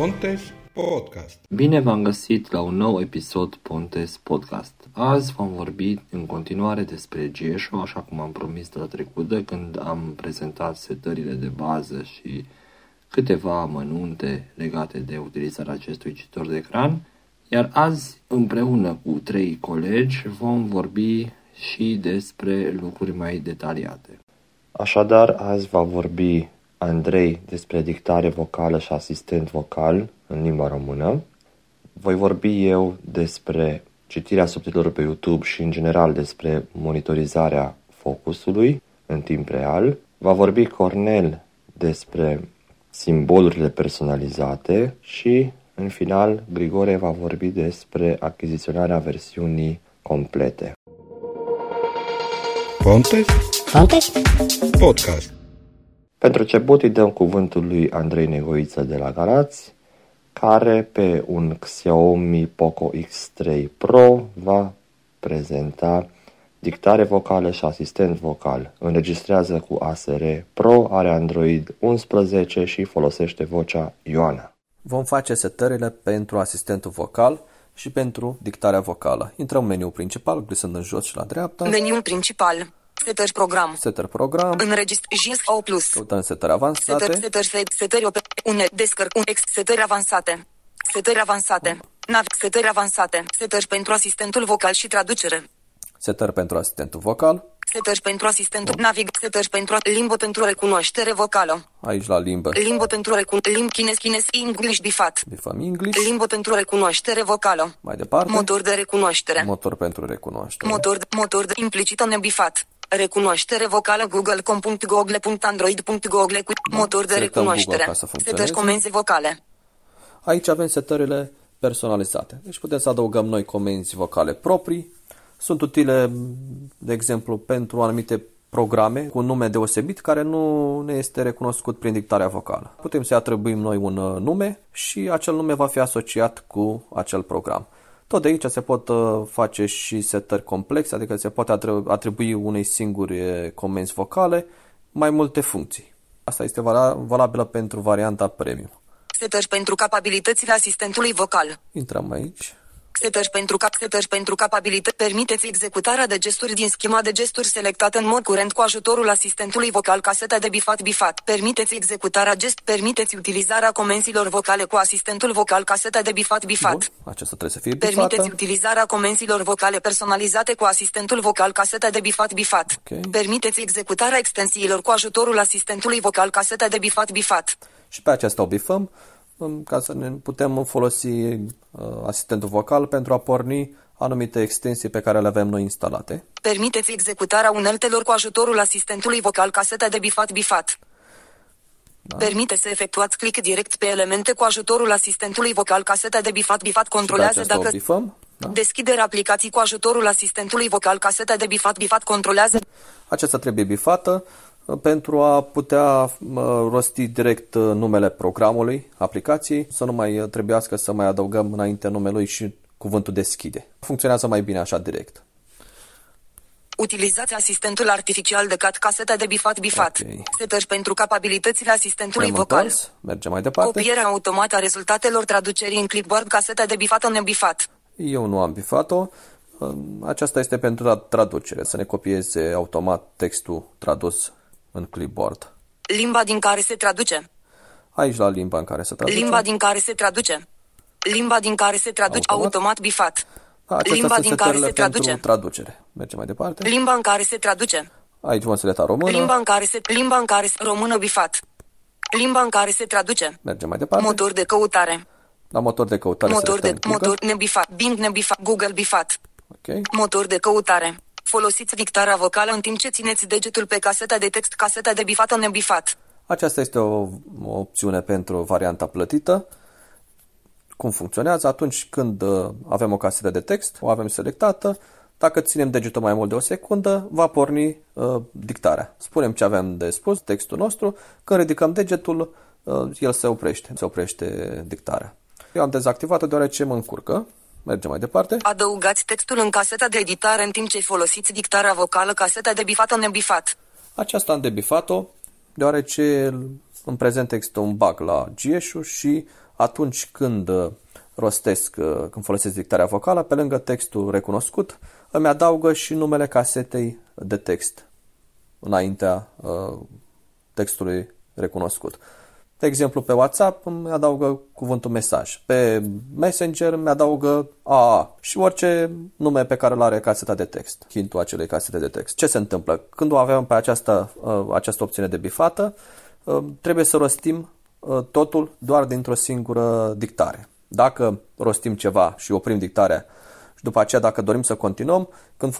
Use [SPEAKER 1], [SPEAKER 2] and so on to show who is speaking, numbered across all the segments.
[SPEAKER 1] Pontes Podcast.
[SPEAKER 2] Bine v-am găsit la un nou episod Pontes Podcast. Azi vom vorbi în continuare despre GESHO, așa cum am promis data trecută când am prezentat setările de bază și câteva amănunte legate de utilizarea acestui cititor de ecran. Iar azi, împreună cu trei colegi, vom vorbi și despre lucruri mai detaliate.
[SPEAKER 3] Așadar, azi va vorbi Andrei despre dictare vocală și asistent vocal în limba română. Voi vorbi eu despre citirea subtitlurilor pe YouTube și în general despre monitorizarea focusului în timp real. Va vorbi Cornel despre simbolurile personalizate și, în final, Grigore va vorbi despre achiziționarea versiunii complete.
[SPEAKER 1] Pontes
[SPEAKER 4] Pontes?
[SPEAKER 1] Podcast.
[SPEAKER 3] Pentru început îi dăm cuvântul lui Andrei Negoiță de la Galați, care pe un Xiaomi Poco X3 Pro va prezenta dictare vocală și asistent vocal. Înregistrează cu ASR Pro, are Android 11 și folosește vocea Ioana.
[SPEAKER 5] Vom face setările pentru asistentul vocal și pentru dictarea vocală. Intrăm în meniul principal, glisând în jos și la dreapta.
[SPEAKER 4] Meniul principal. Setări program.
[SPEAKER 5] Setări program.
[SPEAKER 4] Înregistr JIS O+.
[SPEAKER 5] Căutăm setări avansate.
[SPEAKER 4] Setări, setări, set- setări, op- une, descărc, un ex, setări avansate. Setări avansate. Nav, setări avansate. Setări pentru asistentul vocal și traducere.
[SPEAKER 5] Setări pentru asistentul vocal.
[SPEAKER 4] Setări pentru asistentul navig, setări pentru limbă pentru recunoaștere vocală.
[SPEAKER 5] Aici la limbă.
[SPEAKER 4] Limbă pentru recunoaștere, limb chines, chines, English bifat.
[SPEAKER 5] Bifăm English.
[SPEAKER 4] Limbă pentru recunoaștere vocală.
[SPEAKER 5] Mai departe.
[SPEAKER 4] Motor de recunoaștere.
[SPEAKER 5] Motor pentru recunoaștere.
[SPEAKER 4] Motor, motor de implicită nebifat. Recunoaștere vocală google.com.google.google cu motor de
[SPEAKER 5] Selectăm Google
[SPEAKER 4] recunoaștere.
[SPEAKER 5] ca să funcționeze.
[SPEAKER 4] Setări comenzi vocale.
[SPEAKER 5] Aici avem setările personalizate. Deci putem să adăugăm noi comenzi vocale proprii. Sunt utile, de exemplu, pentru anumite programe cu un nume deosebit care nu ne este recunoscut prin dictarea vocală. Putem să-i atribuim noi un uh, nume și acel nume va fi asociat cu acel program. Tot de aici se pot uh, face și setări complexe, adică se poate atri- atribui unei singuri comenzi vocale mai multe funcții. Asta este vala- valabilă pentru varianta premium.
[SPEAKER 4] Setări pentru capabilitățile asistentului vocal.
[SPEAKER 5] Intrăm aici.
[SPEAKER 4] Setări pentru cap, setări pentru capabilități. Permiteți executarea de gesturi din schema de gesturi selectată în mod curent cu ajutorul asistentului vocal caseta de bifat bifat. Permiteți executarea gest, permiteți utilizarea comenzilor vocale cu asistentul vocal caseta de bifat bifat.
[SPEAKER 5] Bun, aceasta trebuie să fie bifată.
[SPEAKER 4] Permiteți utilizarea comenzilor vocale personalizate cu asistentul vocal caseta de bifat bifat.
[SPEAKER 5] Ok.
[SPEAKER 4] Permiteți executarea extensiilor cu ajutorul asistentului vocal caseta de bifat bifat.
[SPEAKER 5] Și pe aceasta o bifăm um, ca să ne putem folosi uh, asistentul vocal pentru a porni anumite extensii pe care le avem noi instalate.
[SPEAKER 4] Permiteți executarea uneltelor cu ajutorul asistentului vocal caseta de bifat bifat. Da. Permite să efectuați click direct pe elemente cu ajutorul asistentului vocal caseta de bifat bifat
[SPEAKER 5] Și pe
[SPEAKER 4] controlează
[SPEAKER 5] aceasta o
[SPEAKER 4] dacă
[SPEAKER 5] bifăm. Da?
[SPEAKER 4] deschiderea aplicației cu ajutorul asistentului vocal caseta de bifat bifat controlează
[SPEAKER 5] Aceasta trebuie bifată uh, pentru a putea uh, rosti direct uh, numele programului, aplicației, să nu mai uh, trebuiască să mai adăugăm înainte numelui și cuvântul deschide. Funcționează mai bine așa direct.
[SPEAKER 4] Utilizați asistentul artificial de cat caseta de bifat bifat.
[SPEAKER 5] Ok.
[SPEAKER 4] Setări pentru capabilitățile asistentului
[SPEAKER 5] Ne-am
[SPEAKER 4] vocal.
[SPEAKER 5] întors, mergem mai departe.
[SPEAKER 4] Copierea automată a rezultatelor traducerii în clipboard caseta de bifat nebifat.
[SPEAKER 5] Eu nu am bifat-o. Um, Aceasta este pentru tra- traducere, să ne copieze automat textul tradus în clipboard.
[SPEAKER 4] Limba din care se traduce.
[SPEAKER 5] Aici la limba în care se traduce.
[SPEAKER 4] Limba din care se traduce. Limba din care se traduce
[SPEAKER 5] Automat?
[SPEAKER 4] automat, bifat.
[SPEAKER 5] Da, acestea
[SPEAKER 4] Limba
[SPEAKER 5] sunt
[SPEAKER 4] din care
[SPEAKER 5] setările
[SPEAKER 4] se
[SPEAKER 5] pentru
[SPEAKER 4] traduce.
[SPEAKER 5] traducere. Mergem mai departe.
[SPEAKER 4] Limba în care se traduce.
[SPEAKER 5] Aici vom selecta română.
[SPEAKER 4] Limba în care se limba în care se română bifat. Limba în care se traduce.
[SPEAKER 5] Mergem mai departe.
[SPEAKER 4] Motor de căutare.
[SPEAKER 5] La motor de căutare
[SPEAKER 4] Motor de
[SPEAKER 5] selectăm Google.
[SPEAKER 4] motor nebifat. Bing nebifat. Google bifat.
[SPEAKER 5] Ok.
[SPEAKER 4] Motor de căutare. Folosiți dictarea vocală în timp ce țineți degetul pe caseta de text, caseta de bifată nebifat.
[SPEAKER 5] Aceasta este o, o opțiune pentru varianta plătită. Cum funcționează? Atunci când uh, avem o casetă de text, o avem selectată, dacă ținem degetul mai mult de o secundă, va porni uh, dictarea. Spunem ce avem de spus, textul nostru, când ridicăm degetul, uh, el se oprește, se oprește dictarea. Eu am dezactivat-o deoarece mă încurcă. Mergem mai departe.
[SPEAKER 4] Adăugați textul în caseta de editare în timp ce folosiți dictarea vocală, caseta de bifată nebifat.
[SPEAKER 5] Aceasta am debifat-o deoarece în prezent există un bug la GSU și atunci când uh, rostesc, uh, când folosesc dictarea vocală, pe lângă textul recunoscut, îmi adaugă și numele casetei de text înaintea uh, textului recunoscut. De exemplu, pe WhatsApp îmi adaugă cuvântul mesaj. Pe Messenger îmi adaugă AA și orice nume pe care îl are caseta de text, hintul acelei casete de text. Ce se întâmplă? Când o avem pe această, uh, această opțiune de bifată, uh, trebuie să rostim uh, totul doar dintr-o singură dictare. Dacă rostim ceva și oprim dictarea și după aceea dacă dorim să continuăm, când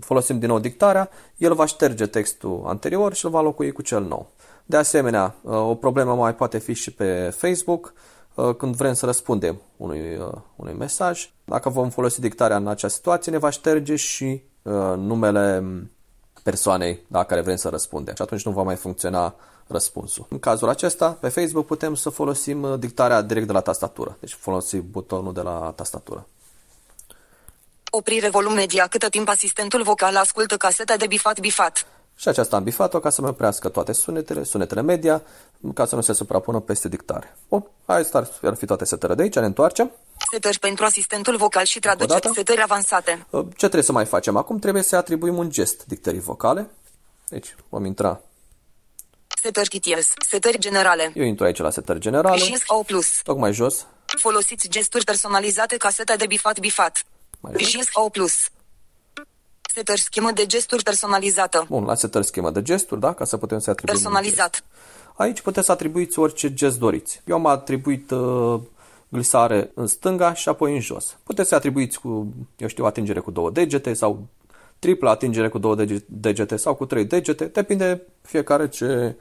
[SPEAKER 5] folosim din nou dictarea, el va șterge textul anterior și îl va locui cu cel nou. De asemenea, uh, o problemă mai poate fi și pe Facebook, uh, când vrem să răspundem unui, uh, unui mesaj. Dacă vom folosi dictarea în acea situație, ne va șterge și numele persoanei la care vrem să răspundem și atunci nu va mai funcționa răspunsul. În cazul acesta, pe Facebook putem să folosim dictarea direct de la tastatură, deci folosim butonul de la tastatură.
[SPEAKER 4] Oprire volum media câtă timp asistentul vocal ascultă caseta de bifat bifat.
[SPEAKER 5] Și aceasta am bifat-o ca să mă oprească toate sunetele, sunetele media, ca să nu se suprapună peste dictare. Bun, asta ar fi toate setările de aici, ne întoarcem.
[SPEAKER 4] Setări pentru asistentul vocal și traduceri, setări avansate.
[SPEAKER 5] Uh, ce trebuie să mai facem acum? Trebuie să atribuim un gest dictării vocale. Deci vom intra.
[SPEAKER 4] Setări TTS, setări generale.
[SPEAKER 5] Eu intru aici la setări generale.
[SPEAKER 4] Și O+.
[SPEAKER 5] Tocmai jos.
[SPEAKER 4] Folosiți gesturi personalizate ca seta de bifat bifat. Mai jos. O+. Setări schemă de gesturi personalizată.
[SPEAKER 5] Bun, la setări schemă de gesturi, da? Ca să putem să atribuim
[SPEAKER 4] Personalizat.
[SPEAKER 5] Aici puteți să atribuiți orice gest doriți. Eu am atribuit uh, glisare în stânga și apoi în jos. Puteți să atribuiți cu, eu știu, atingere cu două degete sau tripla atingere cu două degete sau cu trei degete. Depinde fiecare ce,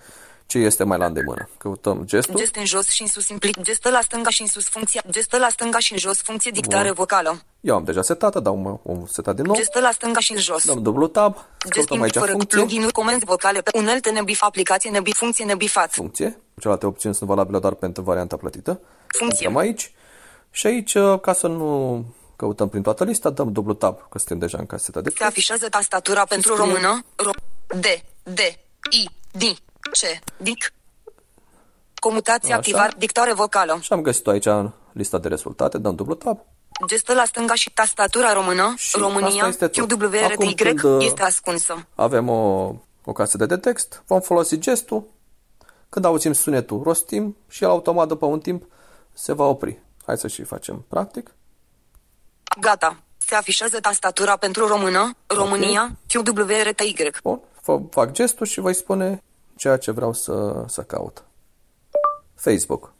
[SPEAKER 5] ce este mai la îndemână. Căutăm gestul.
[SPEAKER 4] Gest în jos și în sus implic gestă la stânga și în sus funcția. Gestă la stânga și în jos funcție dictare Bun. vocală.
[SPEAKER 5] Eu am deja setată, dau mă, o setat din nou.
[SPEAKER 4] Gestă la stânga și în jos.
[SPEAKER 5] Dăm dublu tab.
[SPEAKER 4] Gest aici fără funcție. plugin comenzi vocale pe unelte nebif aplicație nebif funcție nebifat.
[SPEAKER 5] Funcție. Celelalte opțiuni sunt valabile doar pentru varianta plătită.
[SPEAKER 4] Funcție.
[SPEAKER 5] Dăm aici. Și aici, uh, ca să nu căutăm prin toată lista, dăm dublu tab, că suntem deja în caseta de
[SPEAKER 4] Se afișează tastatura pentru română. Ro- D, D, I, D, C, DIC, Comutație, Așa. activare, dictare vocală.
[SPEAKER 5] Și am găsit aici în lista de rezultate, dăm dublu tab.
[SPEAKER 4] Gestă la stânga și tastatura română, și România, QWRTY uh, este ascunsă.
[SPEAKER 5] Avem o, o casetă de text, vom folosi gestul, când auzim sunetul, rostim și el automat după un timp se va opri. Hai să și facem practic.
[SPEAKER 4] Gata. Se afișează tastatura pentru română, România, okay. QWRTY.
[SPEAKER 5] Bun, fac gestul și voi spune ceea ce vreau să, să caut. Facebook.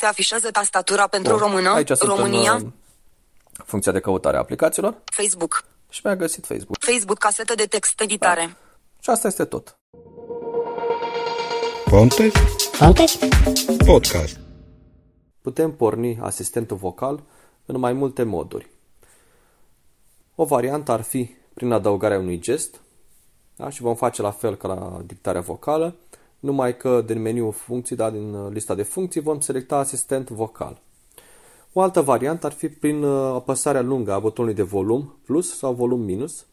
[SPEAKER 4] Se afișează tastatura pentru Bun. română,
[SPEAKER 5] Aici
[SPEAKER 4] România.
[SPEAKER 5] În, uh, funcția de căutare a aplicațiilor.
[SPEAKER 4] Facebook.
[SPEAKER 5] Și mi-a găsit Facebook.
[SPEAKER 4] Facebook, casetă de text, editare. Da.
[SPEAKER 5] Și asta este tot.
[SPEAKER 1] Ponte? Ponte? Podcast.
[SPEAKER 5] Putem porni asistentul vocal în mai multe moduri. O variantă ar fi prin adăugarea unui gest, da? și vom face la fel ca la dictarea vocală, numai că din meniul funcții, da, din uh, lista de funcții, vom selecta asistent vocal. O altă variantă ar fi prin uh, apăsarea lungă a butonului de volum plus sau volum minus.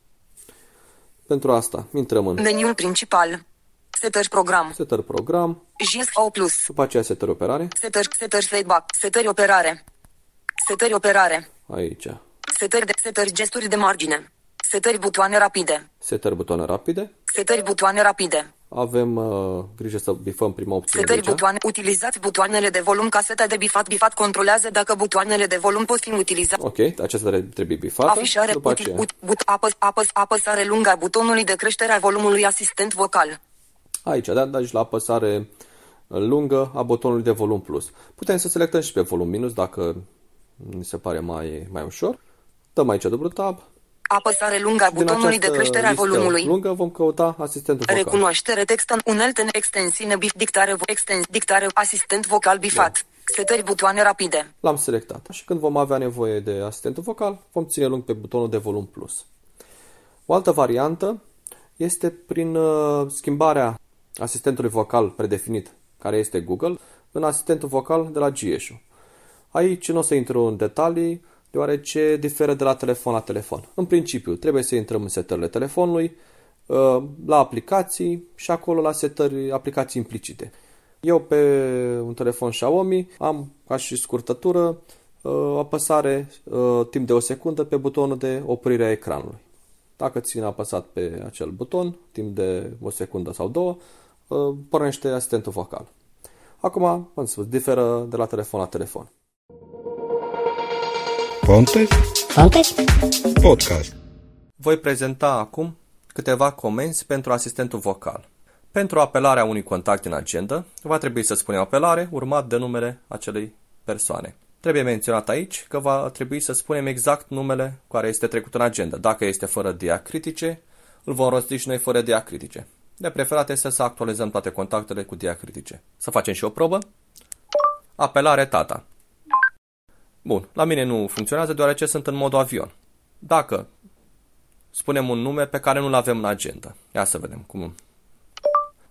[SPEAKER 5] Pentru asta intrăm în
[SPEAKER 4] meniul principal. Setări program.
[SPEAKER 5] Setări program.
[SPEAKER 4] JS O+.
[SPEAKER 5] După aceea setări operare.
[SPEAKER 4] Setări, setări feedback. Setări operare. Setări operare.
[SPEAKER 5] Aici.
[SPEAKER 4] Setări, de, setări gesturi de margine. Setări butoane rapide.
[SPEAKER 5] Setări butoane rapide.
[SPEAKER 4] Setări butoane rapide.
[SPEAKER 5] Avem uh, grijă să bifăm prima opțiune.
[SPEAKER 4] Setări butoane. Utilizați butoanele de volum. Caseta de bifat bifat controlează dacă butoanele de volum pot fi utilizate.
[SPEAKER 5] Ok, acesta trebuie bifată.
[SPEAKER 4] Afișare
[SPEAKER 5] După
[SPEAKER 4] util, but, but, apăs, apăs, apăsare lungă a butonului de creștere a volumului asistent vocal.
[SPEAKER 5] Aici, da, deci la apăsare lungă a butonului de volum plus. Putem să selectăm și pe volum minus dacă mi se pare mai, mai ușor. Dăm aici dublu tab,
[SPEAKER 4] Apăsare lungă a butonului de creștere a volumului.
[SPEAKER 5] lungă vom căuta asistentul vocal.
[SPEAKER 4] Recunoaștere text în unelte extensii nebif dictare extens dictare asistent vocal bifat. Da. Setări butoane rapide.
[SPEAKER 5] L-am selectat și când vom avea nevoie de asistentul vocal, vom ține lung pe butonul de volum plus. O altă variantă este prin uh, schimbarea asistentului vocal predefinit, care este Google, în asistentul vocal de la Gieshu. Aici nu o să intru în detalii, deoarece diferă de la telefon la telefon. În principiu, trebuie să intrăm în setările telefonului, uh, la aplicații și acolo la setări aplicații implicite. Eu pe un telefon Xiaomi am ca și scurtătură uh, apăsare uh, timp de o secundă pe butonul de oprire a ecranului. Dacă țin apăsat pe acel buton, timp de o secundă sau două, uh, pornește asistentul vocal. Acum, am spus, diferă de la telefon la telefon.
[SPEAKER 1] Ponte?
[SPEAKER 6] Ponte?
[SPEAKER 1] Podcast.
[SPEAKER 5] Voi prezenta acum câteva comenzi pentru asistentul vocal. Pentru apelarea unui contact în agenda, va trebui să spunem apelare urmat de numele acelei persoane. Trebuie menționat aici că va trebui să spunem exact numele care este trecut în agenda. Dacă este fără diacritice, îl vom rosti și noi fără diacritice. De preferat este să actualizăm toate contactele cu diacritice. Să facem și o probă. Apelare tata. Bun, la mine nu funcționează deoarece sunt în modul avion. Dacă spunem un nume pe care nu-l avem în agenda. Ia să vedem cum.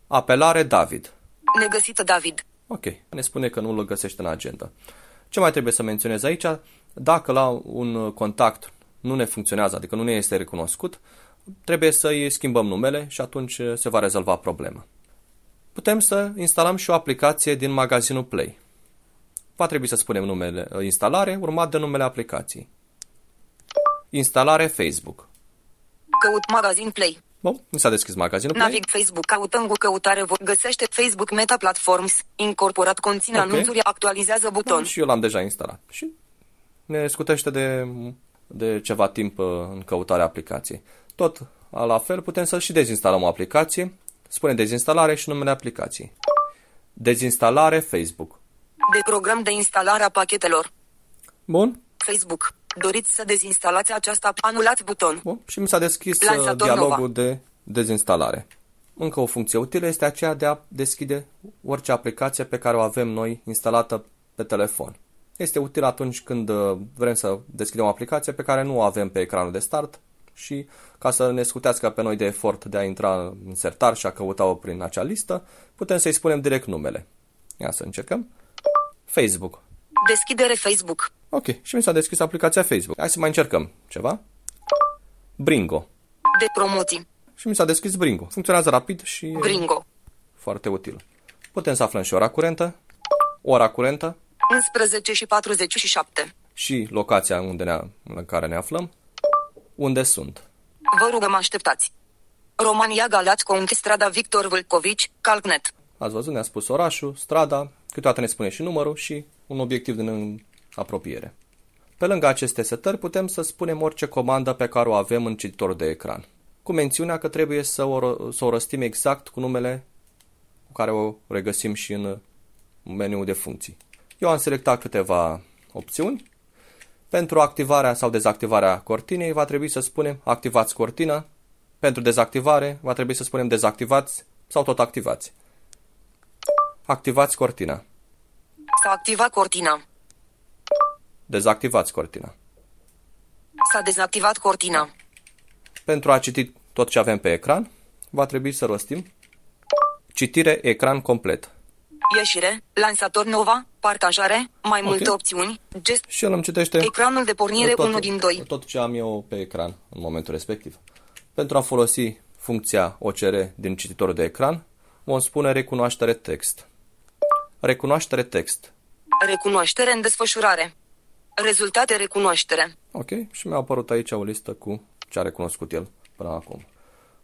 [SPEAKER 5] Apelare David.
[SPEAKER 4] Negăsită David.
[SPEAKER 5] Ok, ne spune că nu îl găsește în agenda. Ce mai trebuie să menționez aici? Dacă la un contact nu ne funcționează, adică nu ne este recunoscut, trebuie să îi schimbăm numele și atunci se va rezolva problema. Putem să instalăm și o aplicație din magazinul Play. Va trebui să spunem numele instalare, urmat de numele aplicației. Instalare Facebook.
[SPEAKER 4] Căut magazin Play.
[SPEAKER 5] Bun, mi s-a deschis magazinul Play.
[SPEAKER 4] Navig Facebook, căutăm cu căutare, găsește Facebook Meta Platforms, incorporat conține
[SPEAKER 5] Ok.
[SPEAKER 4] anunțuri, actualizează buton.
[SPEAKER 5] Bun, și eu l-am deja instalat. Și ne scutește de, de ceva timp uh, în căutarea aplicației. Tot la fel putem să și dezinstalăm o aplicație. Spune dezinstalare și numele aplicației. Dezinstalare Facebook.
[SPEAKER 4] De program de instalare a pachetelor.
[SPEAKER 5] Bun?
[SPEAKER 4] Facebook. Doriți să dezinstalați aceasta? Anulați buton.
[SPEAKER 5] Bun. Și mi s-a deschis uh,
[SPEAKER 4] Lansator
[SPEAKER 5] dialogul
[SPEAKER 4] Nova.
[SPEAKER 5] de dezinstalare. Încă o funcție utilă este aceea de a deschide orice aplicație pe care o avem noi instalată pe telefon. Este util atunci când uh, vrem să deschidem o aplicație pe care nu o avem pe ecranul de start și ca să ne scutească pe noi de efort de a intra în sertar și a căuta-o prin acea listă, putem să-i spunem direct numele. Ia să încercăm. Facebook.
[SPEAKER 4] Deschidere Facebook.
[SPEAKER 5] Ok, și mi s-a deschis aplicația Facebook. Hai să mai încercăm ceva. Bringo.
[SPEAKER 4] De promoții.
[SPEAKER 5] Și mi s-a deschis Bringo. Funcționează rapid și e
[SPEAKER 4] Bringo.
[SPEAKER 5] foarte util. Putem să aflăm și ora curentă, ora curentă
[SPEAKER 4] 11 și 47.
[SPEAKER 5] și locația unde ne, în care ne aflăm, unde sunt.
[SPEAKER 4] Vă rugăm așteptați. România Galați Conti strada Victor Vâlcovici, Calcnet.
[SPEAKER 5] Ați văzut, ne-a spus orașul, strada, câteodată ne spune și numărul și un obiectiv din apropiere. Pe lângă aceste setări putem să spunem orice comandă pe care o avem în cititorul de ecran, cu mențiunea că trebuie să o, ro- să o răstim exact cu numele cu care o regăsim și în meniul de funcții. Eu am selectat câteva opțiuni. Pentru activarea sau dezactivarea cortinei va trebui să spunem activați cortina. Pentru dezactivare va trebui să spunem dezactivați sau tot activați. Activați cortina.
[SPEAKER 4] S-a activat cortina.
[SPEAKER 5] Dezactivați cortina.
[SPEAKER 4] S-a dezactivat cortina.
[SPEAKER 5] Pentru a citi tot ce avem pe ecran, va trebui să rostim citire ecran complet.
[SPEAKER 4] Ieșire, lansator nova, partajare, mai multe
[SPEAKER 5] Ok.
[SPEAKER 4] opțiuni, gest,
[SPEAKER 5] Și el îmi citește
[SPEAKER 4] ecranul de pornire
[SPEAKER 5] tot,
[SPEAKER 4] 1 din 2.
[SPEAKER 5] tot ce am eu pe ecran în momentul respectiv. Pentru a folosi funcția OCR din cititorul de ecran, vom spune recunoaștere text. Recunoaștere text.
[SPEAKER 4] Recunoaștere în desfășurare. Rezultate recunoaștere.
[SPEAKER 5] Ok, și mi-a apărut aici o listă cu ce a recunoscut el până acum.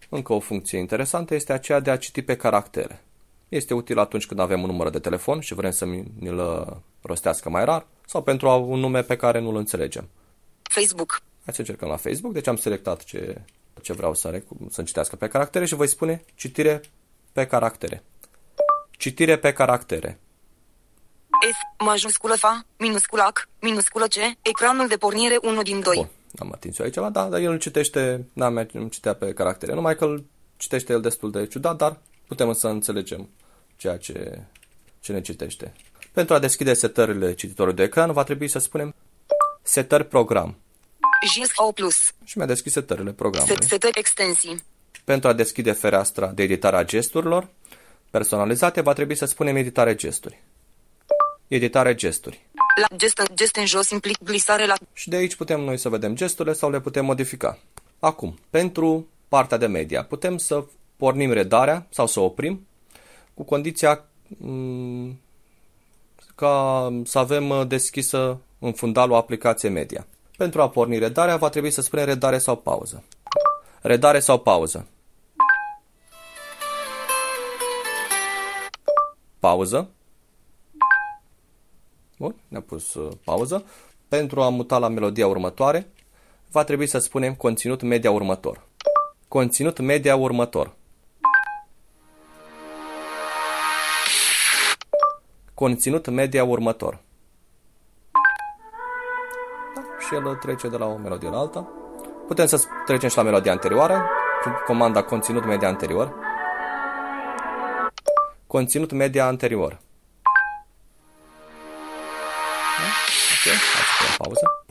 [SPEAKER 5] Încă o funcție interesantă este aceea de a citi pe caractere. Este util atunci când avem un număr de telefon și vrem să mi- ni-l uh, rostească mai rar sau pentru a- un nume pe care nu-l înțelegem.
[SPEAKER 4] Facebook.
[SPEAKER 5] Hai să încercăm la Facebook, deci am selectat ce, ce vreau să, recu- să citească pe caractere și voi spune citire pe caractere. Citire pe caractere.
[SPEAKER 4] F, majusculă F, minusculă AC, minusculă C, ecranul de pornire 1 din 2.
[SPEAKER 5] Bun, am atins eu aici ceva, da, dar el îl citește, n-am mai îmi citea pe caractere, numai că îl citește el destul de ciudat, dar putem să înțelegem ceea ce, ce ne citește. Pentru a deschide setările cititorului de ecran, va trebui să spunem setări program.
[SPEAKER 4] JIS O+,
[SPEAKER 5] Și mi-a deschis setările
[SPEAKER 4] set,
[SPEAKER 5] programului.
[SPEAKER 4] setări extensii.
[SPEAKER 5] Pentru a deschide fereastra de editare a gesturilor personalizate, va trebui să spunem editare gesturi. Editare gesturi.
[SPEAKER 4] La gest, în- gest în jos implic glisare la
[SPEAKER 5] Și de aici putem noi să vedem gesturile sau le putem modifica. Acum, pentru partea de media, putem să pornim redarea sau să o oprim cu condiția mm, ca să avem uh, deschisă în fundal o aplicație media. Pentru a porni redarea va trebui să spunem redare sau pauză. Redare sau pauză. Pauză. Bun, ne-a pus uh, pauză. Pentru a muta la melodia următoare, va trebui să spunem conținut media următor. Conținut media următor. Conținut media următor. Da, și el trece de la o melodie la alta. Putem să trecem și la melodia anterioară, cu comanda conținut media anterior. Conținut media anterior.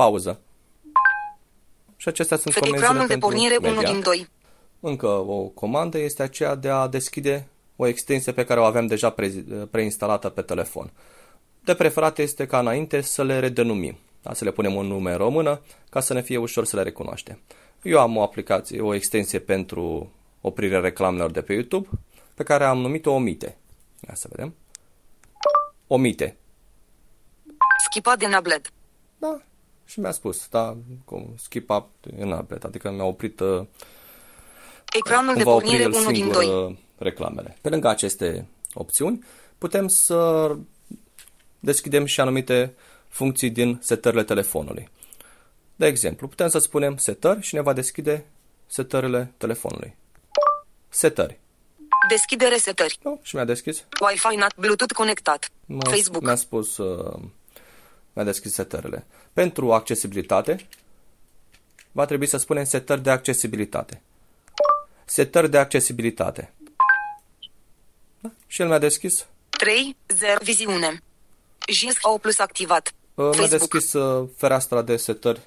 [SPEAKER 5] Pauză. Pauză. Și acestea sunt
[SPEAKER 4] Pe
[SPEAKER 5] comenzile
[SPEAKER 4] ecranul de
[SPEAKER 5] pentru
[SPEAKER 4] pornire 1
[SPEAKER 5] media.
[SPEAKER 4] din 2.
[SPEAKER 5] Încă o comandă este aceea de a deschide o extensie pe care o avem deja pre- preinstalată pe telefon. De preferat este ca înainte să le redenumim, da? să le punem un nume în română ca să ne fie ușor să le recunoaștem. Eu am o aplicație, o extensie pentru oprirea reclamelor de pe YouTube pe care am numit-o Omite. Ia să vedem. Omite.
[SPEAKER 4] Schipat de nabled.
[SPEAKER 5] Da, și mi-a spus, da, cum, skip up în update, adică mi-a oprit uh,
[SPEAKER 4] Ecranul de
[SPEAKER 5] cum va opri
[SPEAKER 4] pornire
[SPEAKER 5] el
[SPEAKER 4] 1 din
[SPEAKER 5] singur
[SPEAKER 4] 2.
[SPEAKER 5] uh, reclamele. Pe lângă aceste opțiuni, putem să deschidem și anumite funcții din setările telefonului. De exemplu, putem să spunem setări și ne va deschide setările telefonului. Setări.
[SPEAKER 4] Deschidere setări.
[SPEAKER 5] Nu? Și mi-a deschis.
[SPEAKER 4] Wi-Fi NAT Bluetooth conectat.
[SPEAKER 5] M-a-
[SPEAKER 4] Facebook.
[SPEAKER 5] Mi-a spus, uh, mi-a deschis setările. Pentru accesibilitate, va trebui să spunem setări de accesibilitate. Setări de accesibilitate. Da? Și el mi-a deschis,
[SPEAKER 4] 3. 0. Viziune. JIS O plus activat.
[SPEAKER 5] uh, mi-a
[SPEAKER 4] Facebook.
[SPEAKER 5] deschis uh, fereastra de setări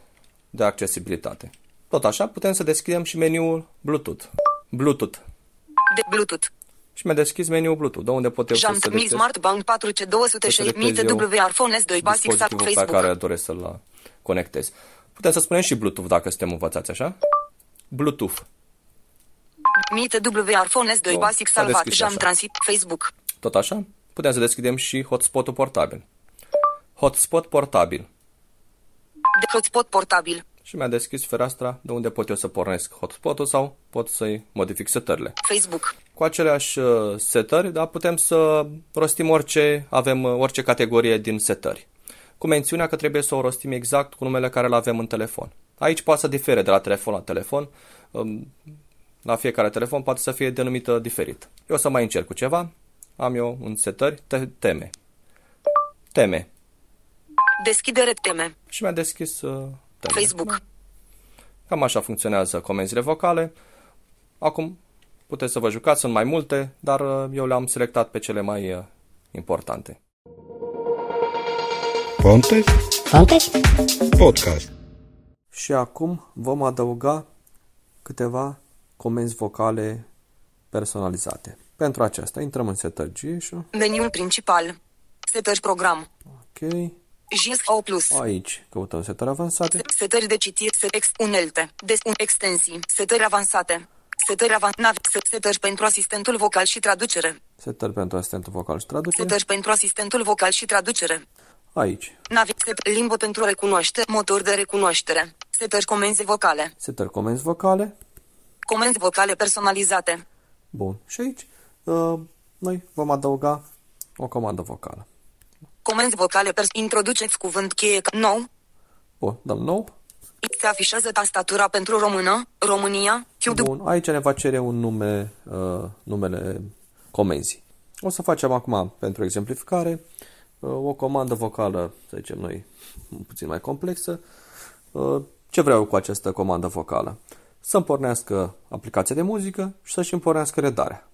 [SPEAKER 5] de accesibilitate. Tot așa, putem să deschidem și meniul Bluetooth. Bluetooth.
[SPEAKER 4] De Bluetooth.
[SPEAKER 5] Și mi-a deschis meniul Bluetooth, de unde pot eu să
[SPEAKER 4] Jant Mi
[SPEAKER 5] selectez
[SPEAKER 4] Smart Band 4C 200
[SPEAKER 5] Să selectez eu
[SPEAKER 4] WR Phone S2 Basic Sat
[SPEAKER 5] dispozitivul pe
[SPEAKER 4] Facebook.
[SPEAKER 5] care doresc să-l conectez. Putem să spunem și Bluetooth dacă suntem învățați așa. Bluetooth.
[SPEAKER 4] Mite WR Phone S2
[SPEAKER 5] Bun,
[SPEAKER 4] Basic
[SPEAKER 5] s-a
[SPEAKER 4] salvat.
[SPEAKER 5] deschis
[SPEAKER 4] Jam
[SPEAKER 5] așa.
[SPEAKER 4] Transit Facebook.
[SPEAKER 5] Tot așa? Putem să deschidem și hotspotul portabil. Hotspot portabil.
[SPEAKER 4] De hotspot portabil.
[SPEAKER 5] Și mi-a deschis fereastra de unde pot eu să pornesc hotspotul sau pot să-i modific setările.
[SPEAKER 4] Facebook.
[SPEAKER 5] Cu aceleași uh, setări, da, putem să rostim orice, avem uh, orice categorie din setări. Cu mențiunea că trebuie să o rostim exact cu numele care îl avem în telefon. Aici poate să difere de la telefon la telefon. Um, La fiecare telefon poate să fie denumită diferit. Eu o să mai încerc cu ceva. Am eu în setări te- teme. Teme.
[SPEAKER 4] Deschidere teme.
[SPEAKER 5] Și mi-a deschis uh, teme.
[SPEAKER 4] Facebook.
[SPEAKER 5] Cam așa funcționează comenzile vocale. Acum puteți să vă jucați, sunt mai multe, dar uh, eu le-am selectat pe cele mai uh, importante.
[SPEAKER 1] Pontes
[SPEAKER 6] Pontes?
[SPEAKER 1] Podcast.
[SPEAKER 5] Și acum vom adăuga câteva comenzi vocale personalizate. Pentru aceasta intrăm în setări GIS,
[SPEAKER 4] Meniul principal. Setări program.
[SPEAKER 5] ok.
[SPEAKER 4] JIS O plus.
[SPEAKER 5] Aici căutăm setări avansate.
[SPEAKER 4] Setări de citire, set ex, unelte, des, un, extensii, setări avansate, setări avan, nav, set, setări pentru asistentul vocal și traducere,
[SPEAKER 5] Setări pentru asistentul vocal și traducere.
[SPEAKER 4] setări pentru asistentul vocal și traducere,
[SPEAKER 5] Aici.
[SPEAKER 4] navi, set, limbă pentru recunoaștere, motor de recunoaștere, setări comenzi vocale,
[SPEAKER 5] Setări comenzi vocale.
[SPEAKER 4] comenzi vocale personalizate,
[SPEAKER 5] Bun. Și aici uh, noi vom adăuga o comandă vocală.
[SPEAKER 4] comenzi vocale, pers- introduceți cuvânt cheie, ca- nou,
[SPEAKER 5] Bun, dăm nou.
[SPEAKER 4] Se afișează tastatura pentru română, România, Q,
[SPEAKER 5] Bun, aici ne va cere un nume, uh, numele comenzii. O să facem acum, pentru exemplificare, uh, o comandă vocală, să zicem noi, puțin mai complexă. Uh, ce vreau cu această comandă vocală? Să-mi pornească aplicația de muzică și să-și îmi pornească redarea.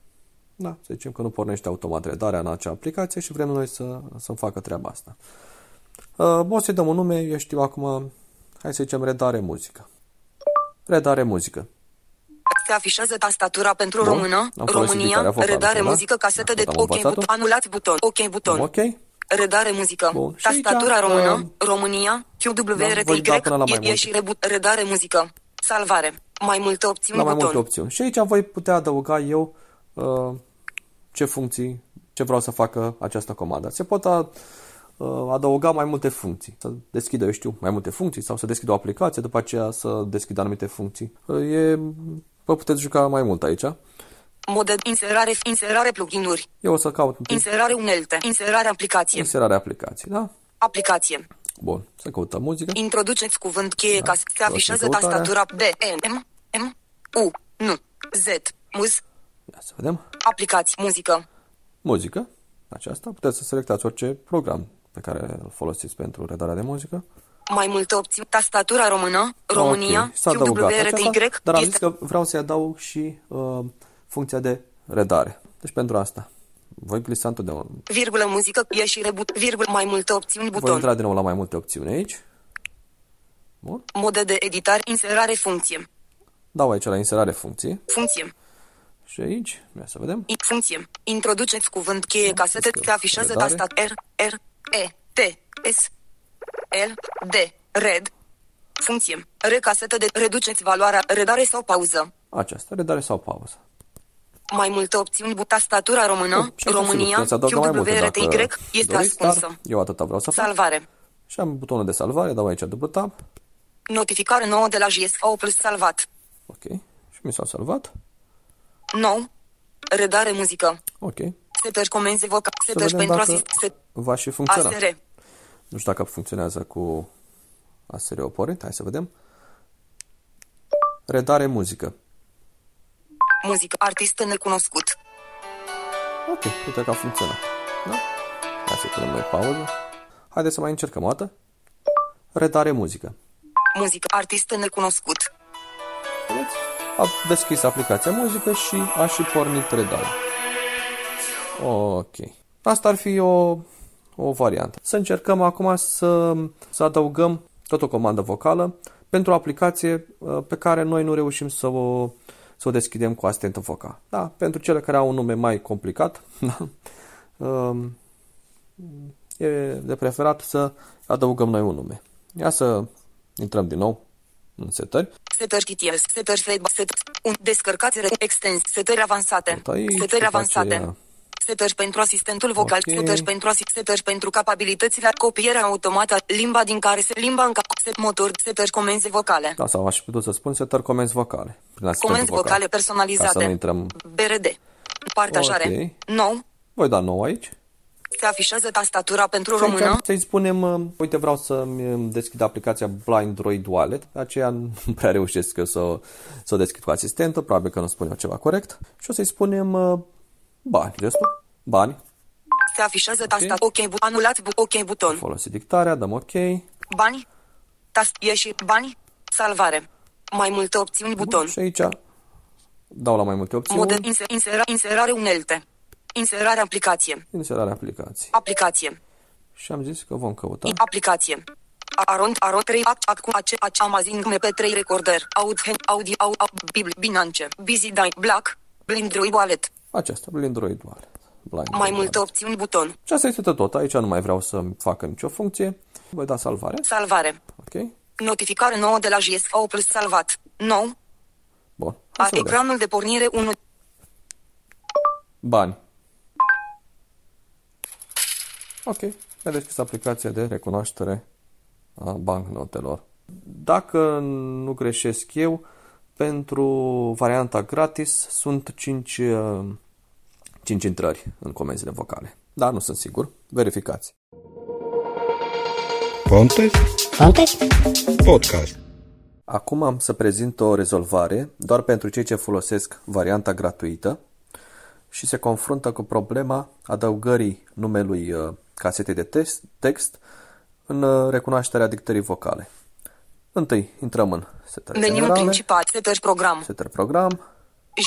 [SPEAKER 5] Da, să zicem că nu pornește automat redarea în acea aplicație și vrem noi să, să-mi facă treaba asta. Uh, o să-i dăm un nume, eu știu acum, hai să zicem redare muzică. Redare muzică.
[SPEAKER 4] Se afișează tastatura pentru
[SPEAKER 5] Bun.
[SPEAKER 4] română,
[SPEAKER 5] Am folosit
[SPEAKER 4] România,
[SPEAKER 5] dictarea vocală,
[SPEAKER 4] redare
[SPEAKER 5] da?
[SPEAKER 4] muzică, casetă de
[SPEAKER 5] Tot am
[SPEAKER 4] OK,
[SPEAKER 5] învățat-o.
[SPEAKER 4] buton, anulați buton, OK buton,
[SPEAKER 5] Ok?
[SPEAKER 4] redare muzică,
[SPEAKER 5] Bun. Și aici,
[SPEAKER 4] tastatura română,
[SPEAKER 5] uh,
[SPEAKER 4] România, QW,
[SPEAKER 5] da,
[SPEAKER 4] RTY,
[SPEAKER 5] voi da până la mai
[SPEAKER 4] e, e
[SPEAKER 5] multe.
[SPEAKER 4] și rebu- redare muzică, salvare, mai multe opțiuni
[SPEAKER 5] La mai
[SPEAKER 4] buton,
[SPEAKER 5] multe opțiuni. Și aici voi putea adăuga eu uh, ce funcții ce vreau să facă această comandă. Se pot a, uh, adăuga mai multe funcții, să deschidă, eu știu, mai multe funcții sau să deschidă o aplicație, după aceea să deschidă anumite funcții. Uh, E, vă puteți juca mai mult aici.
[SPEAKER 4] Mode inserare, inserare pluginuri,
[SPEAKER 5] Eu o să caut întâi
[SPEAKER 4] inserare unelte, inserare aplicație,
[SPEAKER 5] inserarea aplicației, da?
[SPEAKER 4] aplicație.
[SPEAKER 5] Bun, să căutăm muzică.
[SPEAKER 4] Introduceți cuvânt cheie ca să se afișează
[SPEAKER 5] Luați Da. căutarea.
[SPEAKER 4] tastatura B, M, M, U, N, Z, muz,
[SPEAKER 5] Ia să vedem.
[SPEAKER 4] aplicați, muzică,
[SPEAKER 5] Muzică, aceasta, puteți să selectați orice program pe care îl folosiți pentru redarea de muzică.
[SPEAKER 4] mai multe opțiuni, tastatura română, România,
[SPEAKER 5] Ok, S-a adăugat aceasta,
[SPEAKER 4] QWRTY,
[SPEAKER 5] dar am zis
[SPEAKER 4] este
[SPEAKER 5] că vreau să-i adaug și uh, funcția de redare. Deci pentru asta voi glisa întotdeauna.
[SPEAKER 4] virgulă muzică, ieșire, but, virgulă, mai multe opțiuni,
[SPEAKER 5] Voi
[SPEAKER 4] buton,
[SPEAKER 5] intra din nou la mai multe opțiuni aici. Bun.
[SPEAKER 4] mode de editare, inserare, funcție,
[SPEAKER 5] Dau aici la inserare funcție
[SPEAKER 4] funcție,
[SPEAKER 5] și aici, ia să vedem.
[SPEAKER 4] I- funcție, introduceți cuvânt cheie casete,
[SPEAKER 5] Că
[SPEAKER 4] se afișează
[SPEAKER 5] redare.
[SPEAKER 4] tastatura R, R, E, T, S, L, D, red, funcție, recasetă de, reduceți valoarea, redare sau pauză.
[SPEAKER 5] Aceasta, redare sau pauză.
[SPEAKER 4] Mai multe opțiuni, bu- tastatura română,
[SPEAKER 5] Bun, și aici, sigur,
[SPEAKER 4] România,
[SPEAKER 5] puteți adăuga mai multe dacă
[SPEAKER 4] QWRTY, este
[SPEAKER 5] doriți, dar
[SPEAKER 4] ascunsă.
[SPEAKER 5] Eu atâta vreau să fac.
[SPEAKER 4] Salvare.
[SPEAKER 5] Și am butonul de salvare, dau aici dublu tab.
[SPEAKER 4] Notificare nouă de la JSO plus salvat.
[SPEAKER 5] Ok. Și mi s-a salvat.
[SPEAKER 4] Nou. Redare muzică.
[SPEAKER 5] Ok.
[SPEAKER 4] Setări comenzi voca.
[SPEAKER 5] Să
[SPEAKER 4] Setări
[SPEAKER 5] vedem
[SPEAKER 4] pentru
[SPEAKER 5] dacă
[SPEAKER 4] asist. Set.
[SPEAKER 5] va și funcționa.
[SPEAKER 4] ASR.
[SPEAKER 5] Nu știu dacă funcționează cu ASR Oporent. Hai să vedem. Redare muzică.
[SPEAKER 4] Muzică. Artist necunoscut.
[SPEAKER 5] Ok, uite că a funcționat. Da? Hai să punem noi pauză. Haideți să mai încercăm o dată. Redare muzică.
[SPEAKER 4] Muzică. Artist necunoscut.
[SPEAKER 5] Vedeți? A deschis aplicația muzică și a și pornit redarea. Ok. Asta ar fi o, o variantă. Să încercăm acum să, să adăugăm tot o comandă vocală pentru o aplicație uh, pe care noi nu reușim să o, să o deschidem cu asistentul vocal. Da? Pentru cele care au un nume mai complicat, da? Um, e de preferat să adăugăm noi un nume. Ia să intrăm din nou în setări.
[SPEAKER 4] Setări TTS. Setări feedback. Set. Un. Descărcați. re- Extens. Setări avansate.
[SPEAKER 5] Tot aici,
[SPEAKER 4] Setări
[SPEAKER 5] după
[SPEAKER 4] avansate.
[SPEAKER 5] aceea-
[SPEAKER 4] Setări pentru asistentul vocal,
[SPEAKER 5] Ok.
[SPEAKER 4] setări pentru asist, setări pentru capabilitățile, copierea automată, limba din care se limba în cap, set motor, setări comenzi vocale.
[SPEAKER 5] Da, sau aș fi putut să spun setări comenzi vocale. Prin asistentul
[SPEAKER 4] Comenzi
[SPEAKER 5] vocal.
[SPEAKER 4] vocale
[SPEAKER 5] Ca să
[SPEAKER 4] personalizate.
[SPEAKER 5] nu intrăm...
[SPEAKER 4] BRD. Partajare.
[SPEAKER 5] Ok.
[SPEAKER 4] Nou.
[SPEAKER 5] Voi da nou aici.
[SPEAKER 4] Se afișează tastatura pentru
[SPEAKER 5] Și aici
[SPEAKER 4] română.
[SPEAKER 5] Să-i spunem, uh, uite, vreau să-mi uh, deschid aplicația Blindroid Wallet, de aceea nu prea reușesc eu să, să o deschid cu asistentul, probabil că nu spun eu ceva corect. Și o să-i spunem uh, bani, gestul, bani,
[SPEAKER 4] Se afișează tasta. Ok. bu- Anulat. bu- Ok. Buton.
[SPEAKER 5] folosi dictarea, dăm ok.
[SPEAKER 4] Bani. Tast. Ieși. Bani. Salvare. Mai multe opțiuni. Buton.
[SPEAKER 5] Și aici dau la mai multe opțiuni,
[SPEAKER 4] Mode. Inser, insera, inserare unelte. Inserare aplicație.
[SPEAKER 5] inserarea aplicației.
[SPEAKER 4] Aplicație.
[SPEAKER 5] Și am zis că vom căuta.
[SPEAKER 4] Aplicație. Aront, aront 3, act, acum, ace, ace, amazing, mp3 recorder, aud, hen, audio, au, au, bibl, binance, busy, die, black, blindroid wallet.
[SPEAKER 5] Aceasta, Blindroid Wallet. Blindroid
[SPEAKER 4] Mai multe
[SPEAKER 5] Wallet.
[SPEAKER 4] opțiuni, buton.
[SPEAKER 5] Și asta este tot. Aici nu mai vreau să facă nicio funcție. Voi da salvare.
[SPEAKER 4] Salvare.
[SPEAKER 5] Ok?
[SPEAKER 4] Notificare nouă de la JSO plus salvat. Nou.
[SPEAKER 5] Bun. Hai
[SPEAKER 4] A,
[SPEAKER 5] să vedem.
[SPEAKER 4] ecranul de pornire 1.
[SPEAKER 5] Bani. Ok. Mi-a deschis aplicația de recunoaștere a bancnotelor. Dacă nu greșesc eu, pentru varianta gratis sunt 5, 5 intrări în comenzile vocale. Dar nu sunt sigur. Verificați.
[SPEAKER 1] Pontes
[SPEAKER 6] Pontes?
[SPEAKER 1] Podcast.
[SPEAKER 5] Acum am să prezint o rezolvare doar pentru cei ce folosesc varianta gratuită și se confruntă cu problema adăugării numelui uh, casetei de text, text în uh, recunoașterea dictării vocale. Întâi intrăm în setări
[SPEAKER 4] Meniul
[SPEAKER 5] generale,
[SPEAKER 4] principal. Setări program.
[SPEAKER 5] setări program,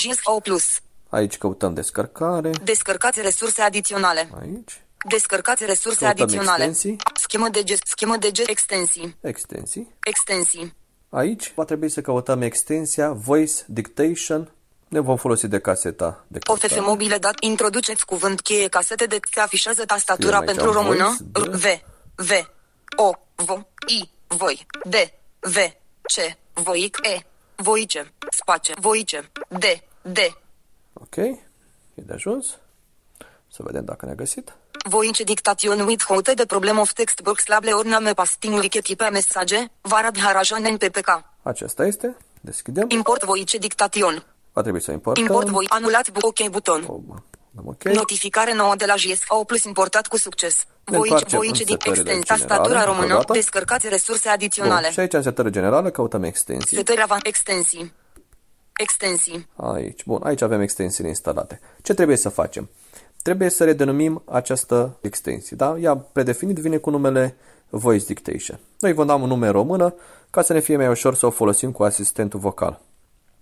[SPEAKER 4] JSO plus.
[SPEAKER 5] aici căutăm descărcare,
[SPEAKER 4] Descărcați resurse adiționale.
[SPEAKER 5] aici,
[SPEAKER 4] Descărcați resurse
[SPEAKER 5] Căutăm
[SPEAKER 4] adiționale.
[SPEAKER 5] extensii.
[SPEAKER 4] Schemă de gest. Schemă de gest. Extensii.
[SPEAKER 5] extensii.
[SPEAKER 4] Extensii.
[SPEAKER 5] Aici va trebui să căutăm extensia Voice Dictation. Ne vom folosi de caseta de
[SPEAKER 4] OFF
[SPEAKER 5] căutare.
[SPEAKER 4] mobile dat. Introduceți cuvânt cheie casete de se afișează tastatura
[SPEAKER 5] Scriem aici
[SPEAKER 4] pentru română.
[SPEAKER 5] voice,
[SPEAKER 4] V. V. O. V. I. Voi. D. V. C. Voic. E. Voice. Space. Voice. D. D.
[SPEAKER 5] Ok, e de ajuns. Să vedem dacă ne-a găsit.
[SPEAKER 4] Voice dictation with how the problem of text box lable orname pasting like type mesaje, varad harajan NPPK.
[SPEAKER 5] Acesta este. Deschidem.
[SPEAKER 4] Import voice dictation.
[SPEAKER 5] Va trebui să importăm.
[SPEAKER 4] Import voi anulat bu- OK buton.
[SPEAKER 5] O, bă, dăm ok.
[SPEAKER 4] Notificare nouă de la JSFO Plus importat cu succes.
[SPEAKER 5] Ne
[SPEAKER 4] Voice,
[SPEAKER 5] întoarcem
[SPEAKER 4] voice
[SPEAKER 5] în
[SPEAKER 4] dic
[SPEAKER 5] setările
[SPEAKER 4] extens,
[SPEAKER 5] generale,
[SPEAKER 4] tastatura
[SPEAKER 5] încă o
[SPEAKER 4] română,
[SPEAKER 5] dată.
[SPEAKER 4] descărcați resurse
[SPEAKER 5] Bun.
[SPEAKER 4] adiționale.
[SPEAKER 5] Și aici în setare generală căutăm extensii.
[SPEAKER 4] Setări avan extensii. Extensii.
[SPEAKER 5] Aici. Bun, aici avem extensiile instalate. Ce trebuie să facem? Trebuie să redenumim această extensie. Da? Ea predefinit vine cu numele Voice Dictation. Noi vom da un nume în română ca să ne fie mai ușor să o folosim cu asistentul vocal.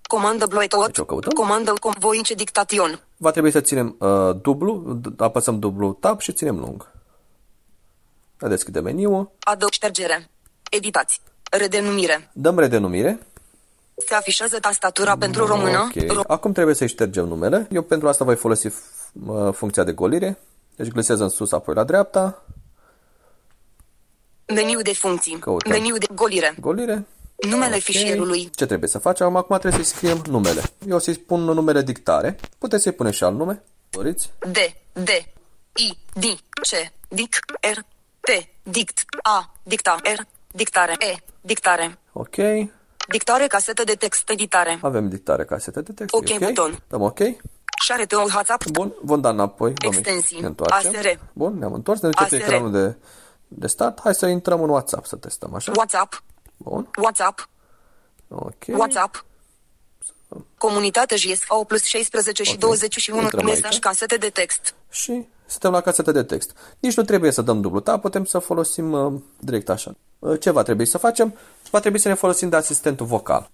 [SPEAKER 4] Comandă bloetot.
[SPEAKER 5] Deci o căutăm?
[SPEAKER 4] Comandă com voice dictation.
[SPEAKER 5] Va trebui să ținem uh, dublu, d- apăsăm dublu tab și ținem lung. Deschidem meniul,
[SPEAKER 4] Adăug ștergere. Editați. Redenumire.
[SPEAKER 5] dăm redenumire.
[SPEAKER 4] Se afișează tastatura pentru română.
[SPEAKER 5] Ok.
[SPEAKER 4] Ro-
[SPEAKER 5] Acum trebuie să-i ștergem numele. Eu pentru asta voi folosi f- uh, funcția de golire. Deci glisez în sus, apoi la dreapta.
[SPEAKER 4] meniu de funcții.
[SPEAKER 5] Căutăm.
[SPEAKER 4] Meniu de golire.
[SPEAKER 5] Golire.
[SPEAKER 4] Numele
[SPEAKER 5] Ok.
[SPEAKER 4] fișierului.
[SPEAKER 5] Ce trebuie să facem? Acum trebuie să-i scriem numele. Eu o să-i spun numele dictare. Puteți să-i puneți și alt nume. Doriți?
[SPEAKER 4] D. D. I. D. C. Dic. R. T. Dict. A. Dicta. R. Dictare. E. Dictare.
[SPEAKER 5] Ok.
[SPEAKER 4] Dictare casetă de text editare.
[SPEAKER 5] Avem dictare casete de text.
[SPEAKER 4] Ok, buton.
[SPEAKER 5] Dăm ok.
[SPEAKER 4] Șarete o WhatsApp.
[SPEAKER 5] Bun, vom da înapoi. Vom
[SPEAKER 4] Extensii.
[SPEAKER 5] Ne întoarcem.
[SPEAKER 4] ASR.
[SPEAKER 5] Bun, ne-am întors. Ne duce pe
[SPEAKER 4] ASR.
[SPEAKER 5] ecranul de, de start. Hai să intrăm în WhatsApp să testăm, așa?
[SPEAKER 4] WhatsApp.
[SPEAKER 5] Bun.
[SPEAKER 4] WhatsApp.
[SPEAKER 5] Ok.
[SPEAKER 4] WhatsApp. Comunitate JSO plus 16 și
[SPEAKER 5] Ok.
[SPEAKER 4] 21
[SPEAKER 5] Intrăm
[SPEAKER 4] mesaj
[SPEAKER 5] aici.
[SPEAKER 4] casete de text.
[SPEAKER 5] Și suntem la casete de text. Nici nu trebuie să dăm dublu tab, putem să folosim uh, direct așa. Uh, ce va trebui să facem? Va trebui să ne folosim de asistentul vocal.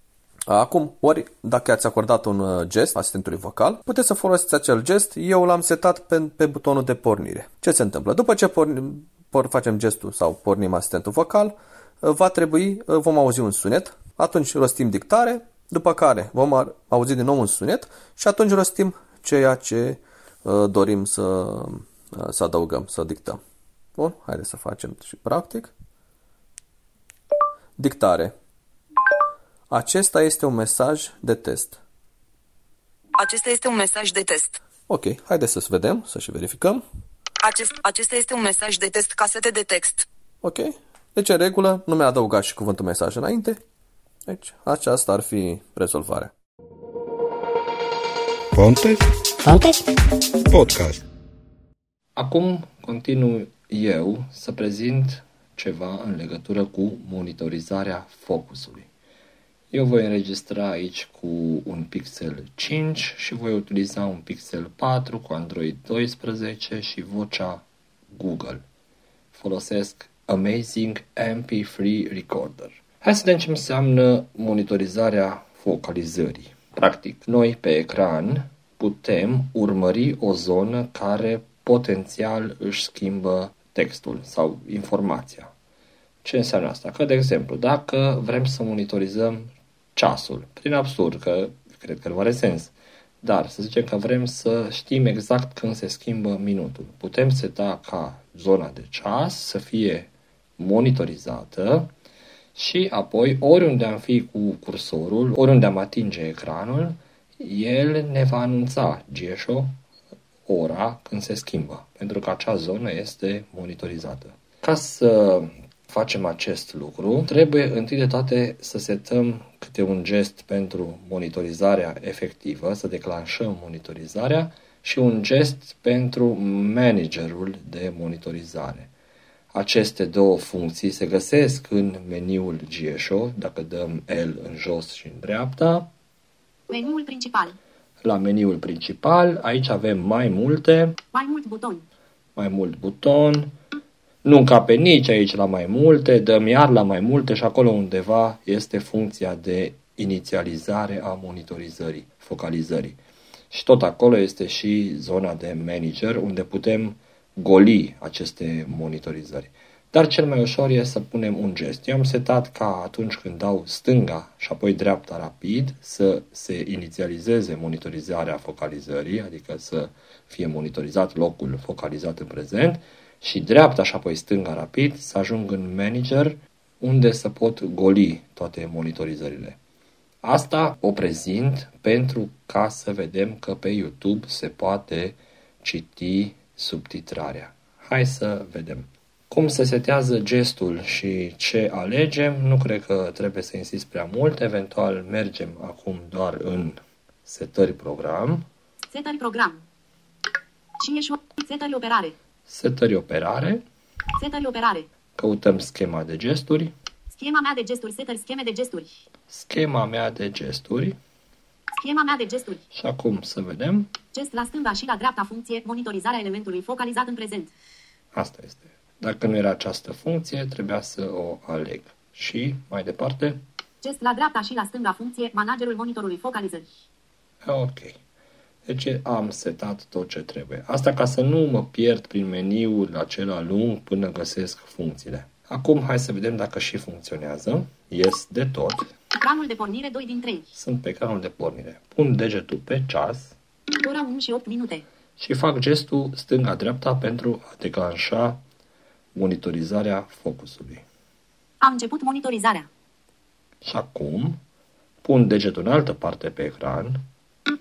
[SPEAKER 5] Acum, ori dacă ați acordat un uh, gest asistentului vocal, puteți să folosiți acel gest. Eu l-am setat pe, pe butonul de pornire. Ce se întâmplă? După ce pornim, por, facem gestul sau pornim asistentul vocal, uh, va trebui, uh, vom auzi un sunet, atunci rostim dictare, după care vom ar- auzi din nou un sunet și atunci rostim ceea ce uh, dorim să, uh, să adăugăm, să dictăm. Bun, haideți să facem și practic. Dictare. Acesta este un mesaj de test.
[SPEAKER 4] Acesta este un mesaj de test.
[SPEAKER 5] Ok, haideți să vedem, să și verificăm.
[SPEAKER 4] Acest, acesta este un mesaj de test casete de text.
[SPEAKER 5] Ok, deci în regulă nu mi-a adăugat și cuvântul mesaj înainte. Deci aceasta ar fi rezolvarea.
[SPEAKER 1] Pontes
[SPEAKER 6] Pontes?
[SPEAKER 1] Podcast.
[SPEAKER 2] Acum continui eu să prezint ceva în legătură cu monitorizarea focusului. Eu voi înregistra aici cu un Pixel 5 și voi utiliza un Pixel 4 cu Android 12 și vocea Google. Folosesc Amazing MP3 Recorder. Hai să vedem ce înseamnă monitorizarea focalizării. Practic, noi pe ecran putem urmări o zonă care potențial își schimbă textul sau informația. Ce înseamnă asta? Că, de exemplu, dacă vrem să monitorizăm ceasul, prin absurd, că cred că nu are sens, dar să zicem că vrem să știm exact când se schimbă minutul. Putem seta ca zona de ceas să fie monitorizată și apoi oriunde am fi cu cursorul, oriunde am atinge ecranul, el ne va anunța GSO ora când se schimbă, pentru că acea zonă este monitorizată. Ca să facem acest lucru, trebuie întâi de toate să setăm câte un gest pentru monitorizarea efectivă, să declanșăm monitorizarea și un gest pentru managerul de monitorizare. Aceste două funcții se găsesc în meniul GSO, dacă dăm L în jos și în dreapta,
[SPEAKER 6] Meniul principal.
[SPEAKER 2] la meniul principal, aici avem mai multe,
[SPEAKER 6] Mai mult buton.
[SPEAKER 2] mai mult buton, nu încape nici aici la mai multe, dăm iar la mai multe și acolo undeva este funcția de inițializare a monitorizării, focalizării. Și tot acolo este și zona de manager unde putem goli aceste monitorizări. Dar cel mai ușor e să punem un gest. Eu am setat ca atunci când dau stânga și apoi dreapta rapid să se inițializeze monitorizarea focalizării, adică să fie monitorizat locul focalizat în prezent și dreapta și apoi stânga rapid să ajung în manager unde să pot goli toate monitorizările. Asta o prezint pentru ca să vedem că pe YouTube se poate citi subtitrarea. Hai să vedem. Cum se setează gestul și ce alegem, nu cred că trebuie să insist prea mult, eventual mergem acum doar în setări program,
[SPEAKER 6] Setări program. Și ești setări operare.
[SPEAKER 2] setări operare,
[SPEAKER 6] Setări operare.
[SPEAKER 2] căutăm schema de gesturi,
[SPEAKER 6] Schema mea de gesturi, setări, scheme de gesturi.
[SPEAKER 2] schema mea de gesturi
[SPEAKER 6] Schema mea de gesturi.
[SPEAKER 2] și acum să vedem,
[SPEAKER 6] Gest la stânga și la dreapta funcție, monitorizarea elementului focalizat în prezent.
[SPEAKER 2] asta este. Dacă nu era această funcție, trebuia să o aleg. Și mai departe,
[SPEAKER 6] Gest la dreapta și la stânga funcție, managerul monitorului focalizări.
[SPEAKER 2] Ok. Deci am setat tot ce trebuie. Asta ca să nu mă pierd prin meniul acela lung până găsesc funcțiile. Acum hai să vedem dacă și funcționează. Yes de tot.
[SPEAKER 6] Ecranul de pornire 2 din 3.
[SPEAKER 2] Sunt pe ecranul de pornire. Pun degetul pe ceas
[SPEAKER 6] Ora 1 și 8 minute.
[SPEAKER 2] și fac gestul stânga-dreapta pentru a declanșa monitorizarea focusului.
[SPEAKER 6] A început monitorizarea.
[SPEAKER 2] Și acum pun degetul în altă parte pe ecran,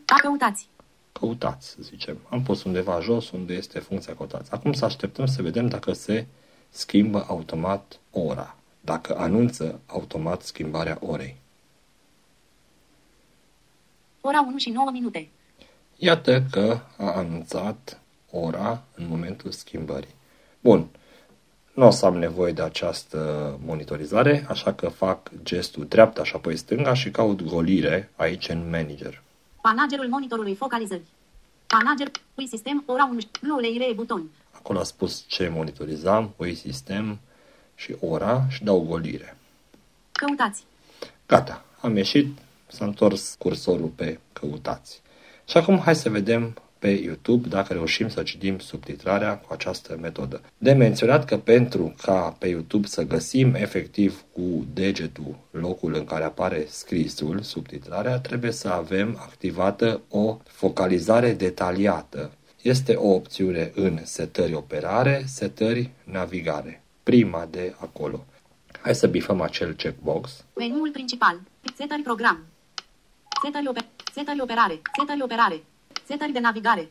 [SPEAKER 6] A căutați.
[SPEAKER 2] căutați, să zicem. Am pus undeva jos unde este funcția căutați. Acum să așteptăm să vedem dacă se schimbă automat ora, dacă anunță automat schimbarea orei.
[SPEAKER 6] Ora 1 și 9 minute.
[SPEAKER 2] Iată că a anunțat ora în momentul schimbării. Bun, nu o să am nevoie de această monitorizare, așa că fac gestul dreapta și apoi stânga și caut golire aici în manager.
[SPEAKER 6] Managerul monitorului focalizări. Manager, ui sistem, ora 1, nu leire buton.
[SPEAKER 2] Acolo a spus ce monitorizam, UI sistem și ora și dau golire.
[SPEAKER 6] Căutați.
[SPEAKER 2] Gata, am ieșit, s-a întors cursorul pe căutați. Și acum hai să vedem pe YouTube dacă reușim să citim subtitrarea cu această metodă. De menționat că pentru ca pe YouTube să găsim efectiv cu degetul locul în care apare scrisul, subtitrarea, trebuie să avem activată o focalizare detaliată. Este o opțiune în setări operare, setări navigare. Prima de acolo. Hai să bifăm acel checkbox.
[SPEAKER 6] Meniul principal. Setări program. Setări, oper- setări operare. Setări operare. Setări de navigare.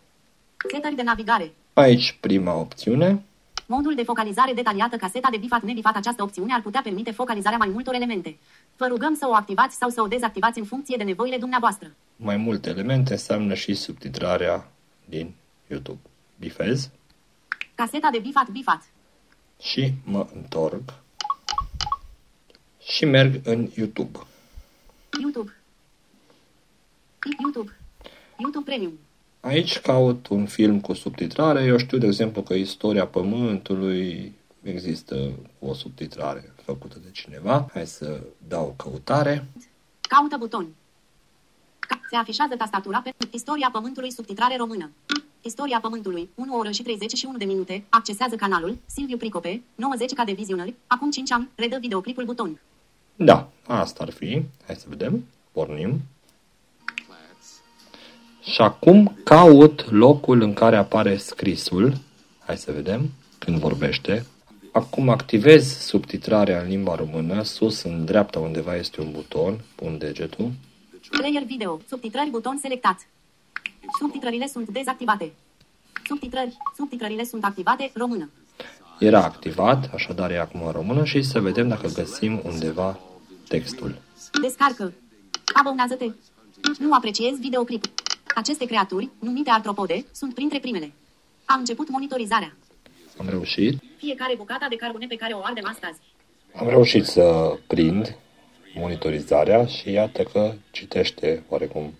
[SPEAKER 6] Setări de navigare.
[SPEAKER 2] Aici prima opțiune.
[SPEAKER 6] Modul de focalizare detaliată caseta de bifat nebifat această opțiune ar putea permite focalizarea mai multor elemente. Vă rugăm să o activați sau să o dezactivați în funcție de nevoile dumneavoastră.
[SPEAKER 2] Mai multe elemente înseamnă și subtitrarea din YouTube. Bifez
[SPEAKER 6] Caseta de bifat bifat.
[SPEAKER 2] și mă întorc și merg în YouTube.
[SPEAKER 6] YouTube. YouTube. YouTube Premium.
[SPEAKER 2] Aici caut un film cu subtitrare. Eu știu, de exemplu, că istoria Pământului există o subtitrare făcută de cineva. Hai să dau căutare.
[SPEAKER 6] Caută buton. Ca- Se afișează tastatura pe Istoria Pământului subtitrare română. Istoria Pământului, 1 oră și 31 de minute, accesează canalul, Silviu Pricope, 90 ca de vizionări, acum 5 ani, redă videoclipul buton.
[SPEAKER 2] Da, asta ar fi. Hai să vedem. Pornim. Și acum caut locul în care apare scrisul. Hai să vedem când vorbește. Acum activez subtitrarea în limba română. Sus în dreapta undeva este un buton. Pun degetul.
[SPEAKER 6] Player video, subtitrări buton selectat. Subtitrările sunt dezactivate. Subtitrări, subtitrările sunt activate, română.
[SPEAKER 2] Era activat, așadar e acum în română și să vedem dacă găsim undeva textul.
[SPEAKER 6] Descarcă. Abonează-te. Nu apreciez videoclip. Aceste creaturi, numite artropode, sunt printre primele. A început monitorizarea.
[SPEAKER 2] Am reușit.
[SPEAKER 6] Fiecare bucata de carbone pe care o ardem astăzi.
[SPEAKER 2] Am reușit să prind monitorizarea și iată că citește oarecum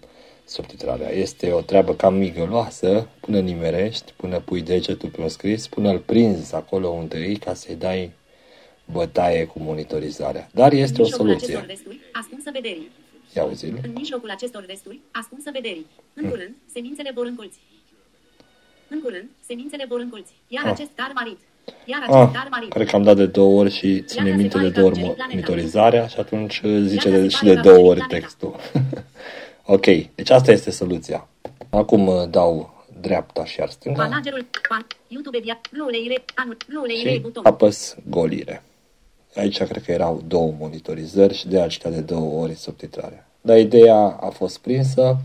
[SPEAKER 2] subtitrarea. Este o treabă cam migăloasă până nimerești, până pui degetul pe un scris, până îl prinzi acolo unde e ca să-i dai bătaie cu monitorizarea. Dar este o
[SPEAKER 6] mijlocul acestor
[SPEAKER 2] soluție.
[SPEAKER 6] resturi, ascunsă vederii.
[SPEAKER 2] Ia uzi
[SPEAKER 6] În mijlocul acestor resturi, ascunsă vederii. În curând, semințele vor încolți. În curând, semințele vor încolți. Iar
[SPEAKER 2] Ah.
[SPEAKER 6] acest car marit. Iar acest car
[SPEAKER 2] Ah,
[SPEAKER 6] marit.
[SPEAKER 2] cred că am dat de două ori și ține
[SPEAKER 6] Iată
[SPEAKER 2] minte
[SPEAKER 6] se
[SPEAKER 2] de
[SPEAKER 6] pare
[SPEAKER 2] două
[SPEAKER 6] că
[SPEAKER 2] ori
[SPEAKER 6] am gerit
[SPEAKER 2] monitorizarea și atunci zice
[SPEAKER 6] Iată
[SPEAKER 2] de,
[SPEAKER 6] se
[SPEAKER 2] și
[SPEAKER 6] pare
[SPEAKER 2] de
[SPEAKER 6] că am
[SPEAKER 2] două ori
[SPEAKER 6] gerit planeta.
[SPEAKER 2] textul. ok, deci asta este soluția. Acum uh, dau dreapta și iar stânga
[SPEAKER 6] Managerul, pan, YouTube via, luleire, anul, luleire,
[SPEAKER 2] și
[SPEAKER 6] buton.
[SPEAKER 2] apăs golire. Aici cred că erau două monitorizări și de aceea citea de două ori subtitrarea. Dar ideea a fost prinsă.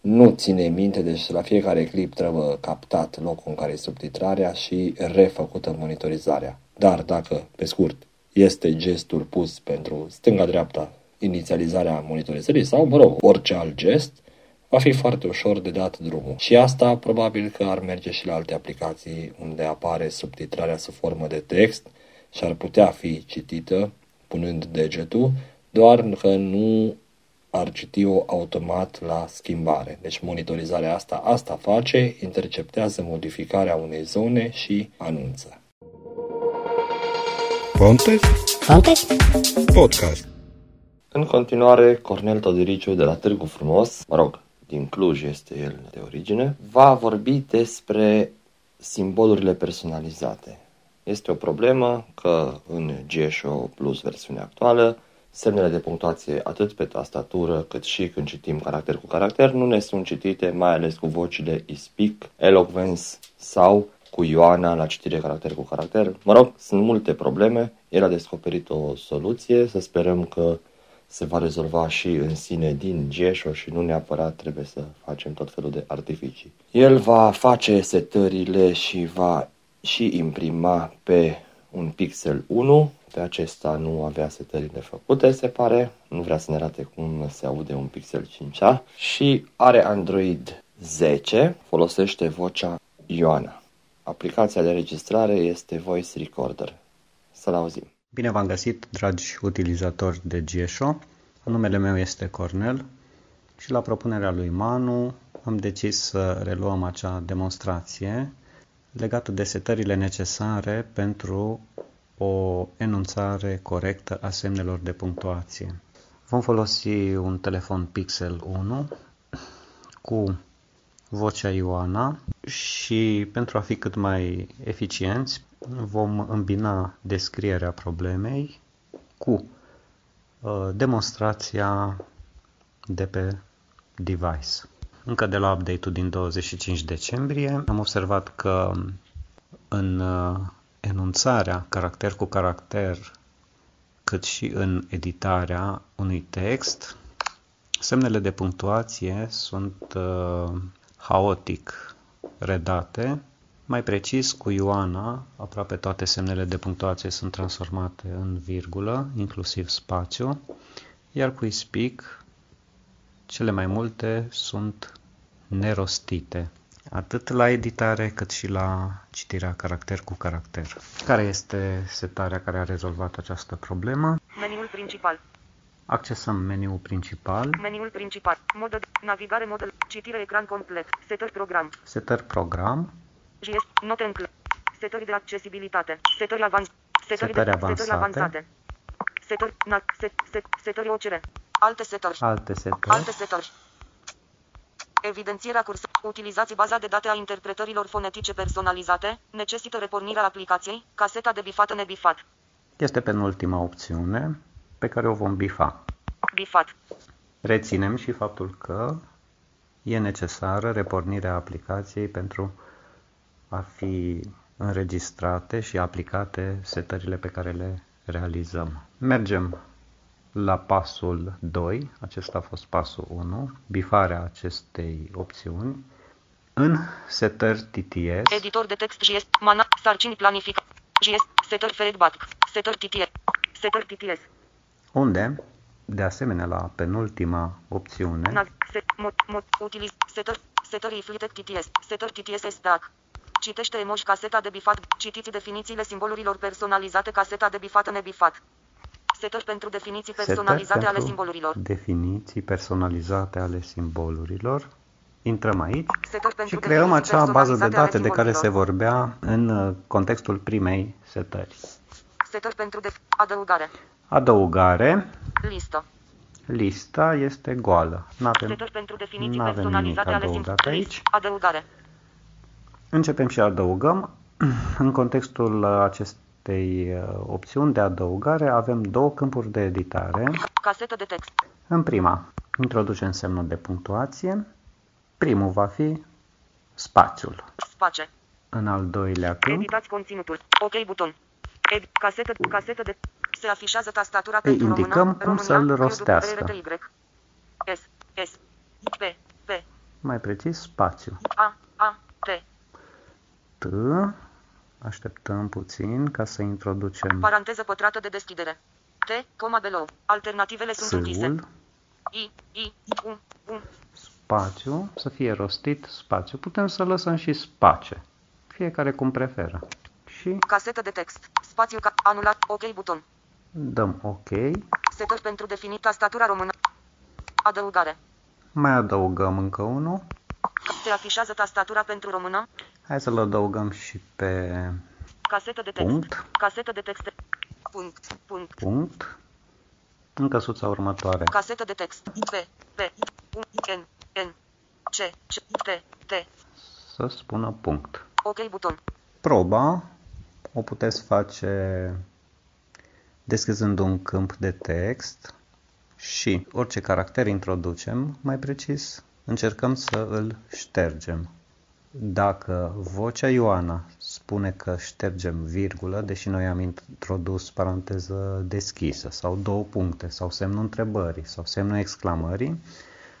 [SPEAKER 2] nu ține minte, deci la fiecare clip trebuie captat locul în care e subtitrarea și refăcută monitorizarea. Dar dacă, pe scurt, este gestul pus pentru stânga-dreapta inițializarea monitorizării sau, mă rog, orice alt gest, va fi foarte ușor de dat drumul. Și asta probabil că ar merge și la alte aplicații unde apare subtitrarea sub formă de text și ar putea fi citită punând degetul, doar că nu ar citi-o automat la schimbare. Deci monitorizarea asta asta face, interceptează modificarea unei zone și anunță.
[SPEAKER 1] Pontes
[SPEAKER 7] Pontes?
[SPEAKER 1] Podcast.
[SPEAKER 3] În continuare, Cornel Todiriciu de la Târgu Frumos, mă rog, din Cluj este el de origine, va vorbi despre simbolurile personalizate. Este o problemă că în GSO Plus versiunea actuală, semnele de punctuație atât pe tastatură cât și când citim caracter cu caracter nu ne sunt citite mai ales cu vocile e-speak, eloquence sau cu Ioana la citire caracter cu caracter. Mă rog, sunt multe probleme. El a descoperit o soluție, să sperăm că se va rezolva și în sine din GESHO și nu neapărat trebuie să facem tot felul de artificii. El va face setările și va și imprima pe un Pixel 1. Pe acesta nu avea setările făcute, se pare. Nu vrea să ne arate cum se aude un Pixel 5a. Și are Android 10, folosește vocea Ioana. Aplicația de registrare este Voice Recorder. Să-l auzim.
[SPEAKER 8] Bine v-am găsit, dragi utilizatori de GSO. Numele meu este Cornel și la propunerea lui Manu am decis să reluăm acea demonstrație legată de setările necesare pentru o enunțare corectă a semnelor de punctuație. Vom folosi un telefon Pixel 1 cu vocea Ioana și pentru a fi cât mai eficienți vom îmbina descrierea problemei cu uh, demonstrația de pe device. Încă de la update-ul din 25 decembrie am observat că în uh, enunțarea caracter cu caracter cât și în editarea unui text, semnele de punctuație sunt uh, haotic redate. Mai precis, cu Ioana, aproape toate semnele de punctuație sunt transformate în virgulă, inclusiv spațiu, iar cu Speak, cele mai multe sunt nerostite, atât la editare cât și la citirea caracter cu caracter. Care este setarea care a rezolvat această problemă?
[SPEAKER 9] Meniul principal.
[SPEAKER 8] Accesăm meniul principal,
[SPEAKER 9] Meniul principal. Modul de navigare, modul, citire ecran complet. Setări program.
[SPEAKER 8] setări program,
[SPEAKER 9] GS, note în cl- Setări de accesibilitate. Setări avans. Setări,
[SPEAKER 8] Setări
[SPEAKER 9] de,
[SPEAKER 8] avansate.
[SPEAKER 9] Setări avansate. Setări, na, set, set, setări OCR. Alte setări.
[SPEAKER 8] alte setări,
[SPEAKER 9] Alte setări. Evidențierea curs. Utilizați baza de date a interpretărilor fonetice personalizate. Necesită repornirea aplicației. Caseta de bifat nebifat.
[SPEAKER 8] este penultima opțiune pe care o vom bifa.
[SPEAKER 9] Bifat.
[SPEAKER 8] Reținem și faptul că e necesară repornirea aplicației pentru a fi înregistrate și aplicate setările pe care le realizăm. Mergem la pasul 2, acesta a fost pasul 1, bifarea acestei opțiuni. În setări TTS,
[SPEAKER 9] Editor de text GS. Mana. Sarcini planific. GS. Setări feedback. Setări TTS. Setări TTS.
[SPEAKER 8] unde, de asemenea la penultima opțiune,
[SPEAKER 9] Nav. Set. Mod. Mod. Utiliz. Setări. Setări Flitek TTS. Setări TTS stack. Citește emoji caseta de bifat. Citiți definițiile simbolurilor personalizate caseta de bifat nebifat. Setări pentru definiții
[SPEAKER 8] setări
[SPEAKER 9] personalizate ale
[SPEAKER 8] pentru
[SPEAKER 9] simbolurilor.
[SPEAKER 8] definiții personalizate ale simbolurilor. Intrăm aici
[SPEAKER 9] Setări pentru
[SPEAKER 8] și creăm
[SPEAKER 9] definiții
[SPEAKER 8] acea bază de
[SPEAKER 9] personalizate ale
[SPEAKER 8] date de care se
[SPEAKER 9] simbolurilor.
[SPEAKER 8] vorbea în uh, contextul primei setări.
[SPEAKER 9] Setări pentru de adăugare.
[SPEAKER 8] Adăugare,
[SPEAKER 9] Listă.
[SPEAKER 8] lista este goală. N-avem,
[SPEAKER 9] Setări pentru definiții
[SPEAKER 8] n-avem nimic
[SPEAKER 9] personalizate ale
[SPEAKER 8] adăugat
[SPEAKER 9] simbolurilor.
[SPEAKER 8] aici.
[SPEAKER 9] Adăugare.
[SPEAKER 8] Începem și adăugăm. În contextul uh, acestei uh, opțiuni de adăugare avem două câmpuri de editare.
[SPEAKER 9] Casetă de text.
[SPEAKER 8] În prima, introducem semnul de punctuație. Primul va fi spațiul.
[SPEAKER 9] Space.
[SPEAKER 8] În al doilea câmp
[SPEAKER 9] Editați conținutul. OK buton. Ed, casetă, casetă de... Se afișează tastatura
[SPEAKER 8] Îi
[SPEAKER 9] pentru
[SPEAKER 8] indicăm
[SPEAKER 9] română,
[SPEAKER 8] cum
[SPEAKER 9] România,
[SPEAKER 8] să-l
[SPEAKER 9] QWRTY.
[SPEAKER 8] rostească.
[SPEAKER 9] S, S, P, P,
[SPEAKER 8] mai precis spațiu.
[SPEAKER 9] A, A, T.
[SPEAKER 8] T, așteptăm puțin ca să introducem
[SPEAKER 9] Paranteză pătrată de deschidere. T, coma below. Alternativele sunt închise.
[SPEAKER 8] S-ul,
[SPEAKER 9] I, I, U, U.
[SPEAKER 8] spațiu, să fie rostit spațiu. Putem să lăsăm și space, fiecare cum preferă. Și
[SPEAKER 9] Casetă de text. Spațiu ca anulat. OK buton.
[SPEAKER 8] dăm OK.
[SPEAKER 9] Setări pentru definit tastatura română. Adăugare.
[SPEAKER 8] Mai adăugăm încă unul.
[SPEAKER 9] Se afișează tastatura pentru română.
[SPEAKER 8] Hai să-l adăugăm și pe
[SPEAKER 9] Casetă de text.
[SPEAKER 8] punct.
[SPEAKER 9] Casetă de text. Punct. Punct.
[SPEAKER 8] Punct. În căsuța următoare.
[SPEAKER 9] Casetă de text. P, P, U, N, N, C, C, T, T.
[SPEAKER 8] Să spună punct.
[SPEAKER 9] OK buton.
[SPEAKER 8] Proba o puteți face deschizând un câmp de text și orice caracter introducem, mai precis, încercăm să îl ștergem. Dacă vocea Ioana spune că ștergem virgulă, deși noi am introdus paranteză deschisă sau două puncte sau semnul întrebării sau semnul exclamării,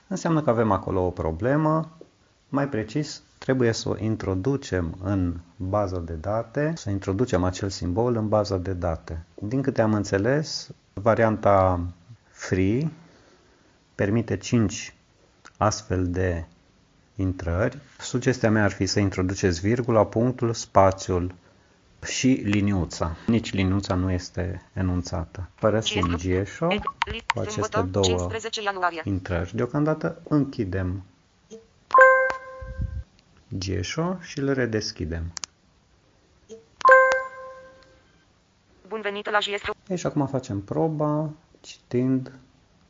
[SPEAKER 8] înseamnă că avem acolo o problemă, mai precis, trebuie să o introducem în baza de date, să introducem acel simbol în baza de date. Din câte am înțeles, varianta free permite 5 astfel de intrări. Sugestia mea ar fi să introduceți virgula, punctul, spațiul și liniuța. Nici liniuța nu este enunțată. Părăsim Giesho cu aceste
[SPEAKER 9] Sâmbătă,
[SPEAKER 8] două
[SPEAKER 9] 15 ianuarie.
[SPEAKER 8] intrări. Deocamdată închidem Giesho și îl redeschidem.
[SPEAKER 9] Bun venit la JS.
[SPEAKER 8] Ei, și acum facem proba citind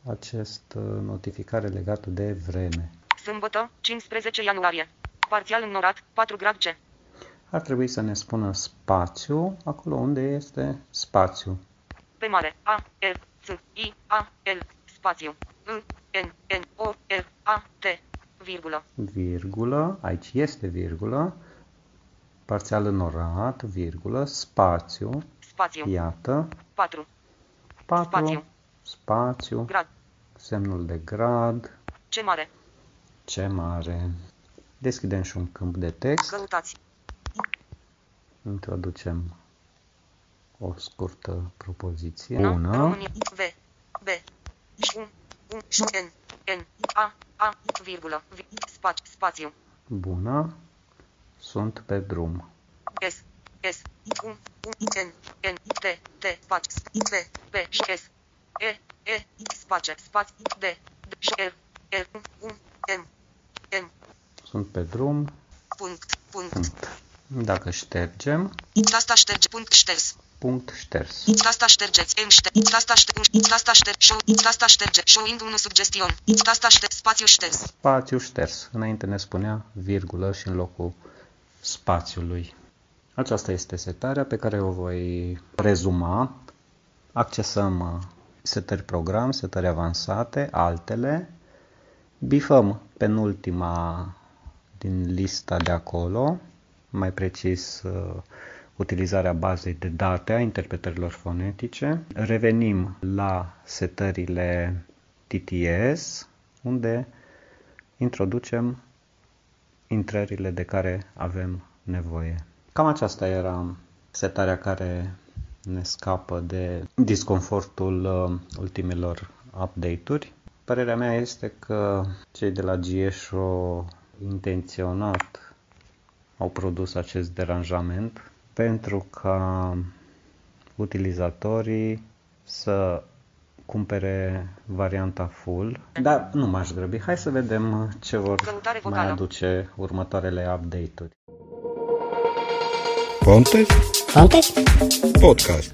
[SPEAKER 8] acest uh, notificare legată de vreme.
[SPEAKER 9] Sâmbătă, 15 ianuarie. Parțial înnorat, 4 grad C.
[SPEAKER 8] Ar trebui să ne spună spațiu acolo unde este spațiu.
[SPEAKER 9] Pe mare. A, L, S, I, A, L, spațiu. I, N, N, O, L, A, T, virgulă.
[SPEAKER 8] Virgulă, aici este virgulă, parțial înorat, virgulă, spațiu,
[SPEAKER 9] Spațiu.
[SPEAKER 8] iată,
[SPEAKER 9] 4.
[SPEAKER 8] 4,
[SPEAKER 9] Spațiu.
[SPEAKER 8] spațiu,
[SPEAKER 9] Grad.
[SPEAKER 8] semnul de grad,
[SPEAKER 9] Ce mare.
[SPEAKER 8] Ce mare. Deschidem și un câmp de text,
[SPEAKER 9] Căutați.
[SPEAKER 8] introducem o scurtă propoziție.
[SPEAKER 9] N,
[SPEAKER 8] Bună,
[SPEAKER 9] România. V, B, U, U, N, N, A, A, virgulă. Vi, spați, spațiu.
[SPEAKER 8] bună, sunt pe drum.
[SPEAKER 9] S, S, U, U, N, N, T, T, spați, P, P, S, E, E, space, spați, D, D, R, R, U, M, M,
[SPEAKER 8] Sunt pe drum,
[SPEAKER 9] punct, punct.
[SPEAKER 8] punct. Dacă ștergem,
[SPEAKER 9] Tasta șterge, punct șters.
[SPEAKER 8] punct șters.
[SPEAKER 9] Tasta ștergeți, M șterge, tasta șterge, tasta șterge, show, tasta șterge, showing 1 sugestion. Tasta șterge, spațiu șters.
[SPEAKER 8] Spațiu șters. Înainte ne spunea virgulă și în locul spațiului. Aceasta este setarea pe care o voi rezuma. Accesăm uh, setări program, setări avansate, altele. Bifăm penultima din lista de acolo, mai precis uh, utilizarea bazei de date a interpretărilor fonetice. Revenim la setările TTS, unde introducem intrările de care avem nevoie. Cam aceasta era setarea care ne scapă de disconfortul uh, ultimelor update-uri. Părerea mea este că cei de la GSO intenționat au produs acest deranjament pentru ca utilizatorii să cumpere varianta full. Dar nu m-aș grăbi. Hai să vedem ce vor
[SPEAKER 9] Căutare
[SPEAKER 8] mai
[SPEAKER 9] vocală.
[SPEAKER 8] aduce următoarele update-uri.
[SPEAKER 1] Pontes
[SPEAKER 4] Fontes?
[SPEAKER 1] Podcast.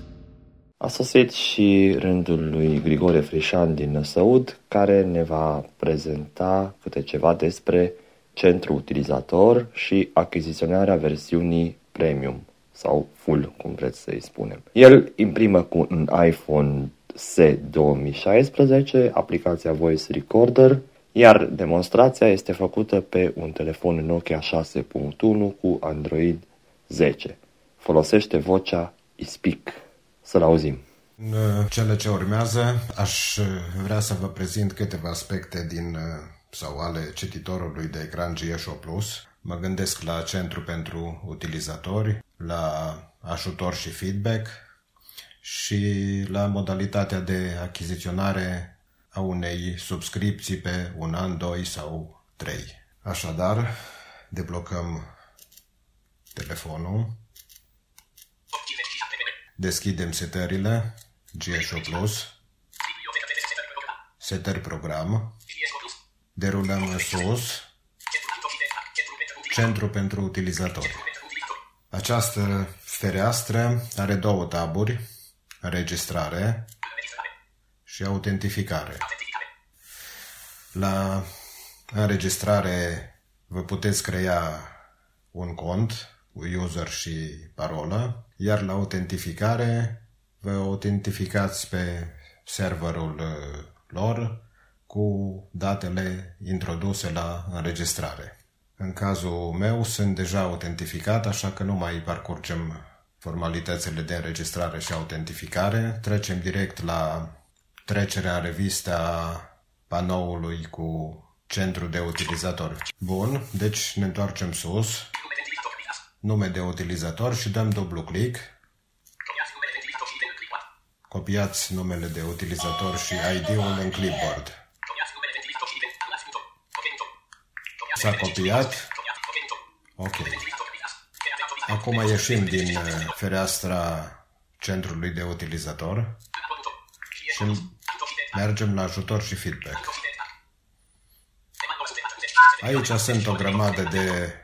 [SPEAKER 3] A sosit și rândul lui Grigore Frișan din Năsăud, care ne va prezenta câte ceva despre centru utilizator și achiziționarea versiunii premium sau full, cum vreți să-i spunem. El imprimă cu un iPhone SE 2016 aplicația Voice Recorder, iar demonstrația este făcută pe un telefon Nokia 6.1 cu Android 10. Folosește vocea iSpeak. Să-l auzim.
[SPEAKER 7] În uh, cele ce urmează, aș uh, vrea să vă prezint câteva aspecte din uh, sau ale cititorului de ecran GSO Plus. Mă gândesc la centru pentru utilizatori, la ajutor și feedback și la modalitatea de achiziționare a unei subscripții pe un an, doi sau trei. Așadar, deblocăm telefonul, deschidem setările, GSO Plus, setări program, derulăm în sus, centru pentru utilizatori. Această fereastră are două taburi, înregistrare și autentificare. La înregistrare vă puteți crea un cont cu user și parolă, iar la autentificare vă autentificați pe serverul uh, lor cu datele introduse la înregistrare. În cazul meu sunt deja autentificat, așa că nu mai parcurgem formalitățile de înregistrare și autentificare. Trecem direct la trecerea în revista panoului cu centru de utilizator. Bun, deci ne întoarcem sus, nume de utilizator și dăm dublu click. Copiați numele de utilizator și ID-ul în clipboard. S-a copiat. Ok. Acum ieșim din uh, fereastra centrului de utilizator și mergem la ajutor și feedback. Aici sunt o grămadă de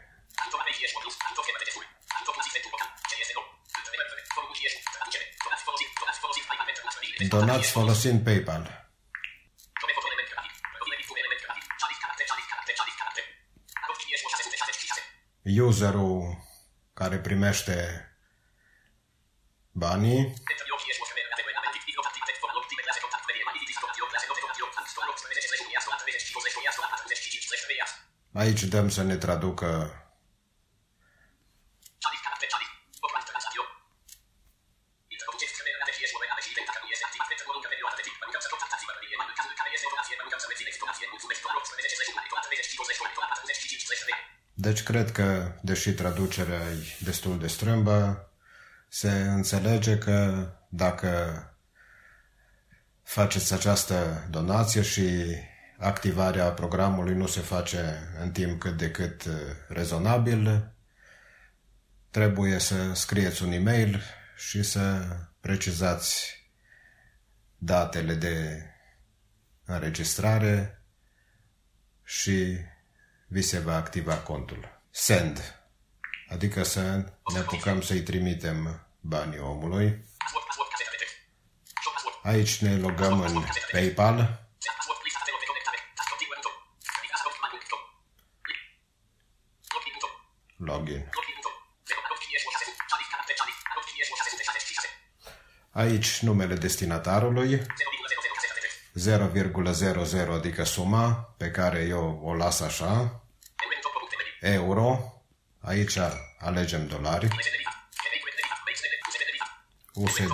[SPEAKER 7] donați folosind PayPal. Userul care primește banii. Aici dăm să ne traducă Deci cred că, deși traducerea e destul de strâmbă, se înțelege că dacă faceți această donație și activarea programului nu se face în timp cât de cât uh, rezonabil, trebuie să scrieți un e-mail și să precizați datele de înregistrare și vi se va activa contul. Send, adică să ne apucăm să-i trimitem banii omului. Aici ne logăm în PayPal. Login. Aici numele destinatarului. 0,00 adică suma pe care eu o las așa, euro, aici alegem dolari, USD.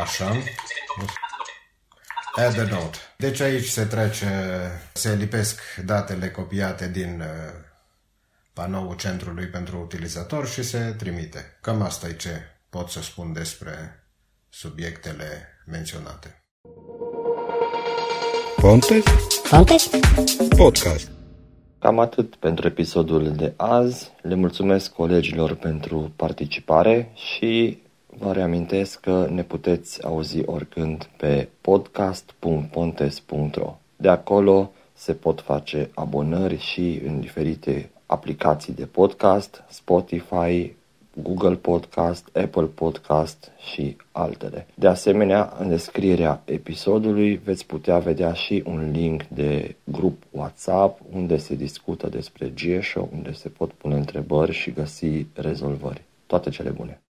[SPEAKER 7] Așa. Add a note. Deci aici se trece, se lipesc datele copiate din uh, panoul centrului pentru utilizator și se trimite. Cam asta e ce pot să spun despre subiectele menționate.
[SPEAKER 1] Pontes?
[SPEAKER 4] Pontes?
[SPEAKER 1] Podcast.
[SPEAKER 3] Cam atât pentru episodul de azi. Le mulțumesc colegilor pentru participare și vă reamintesc că ne puteți auzi oricând pe podcast.pontes.ro. De acolo se pot face abonări și în diferite aplicații de podcast, Spotify, Google Podcast, Apple Podcast și altele. De asemenea, în descrierea episodului veți putea vedea și un link de grup WhatsApp unde se discută despre GSO, unde se pot pune întrebări și găsi rezolvări. Toate cele bune!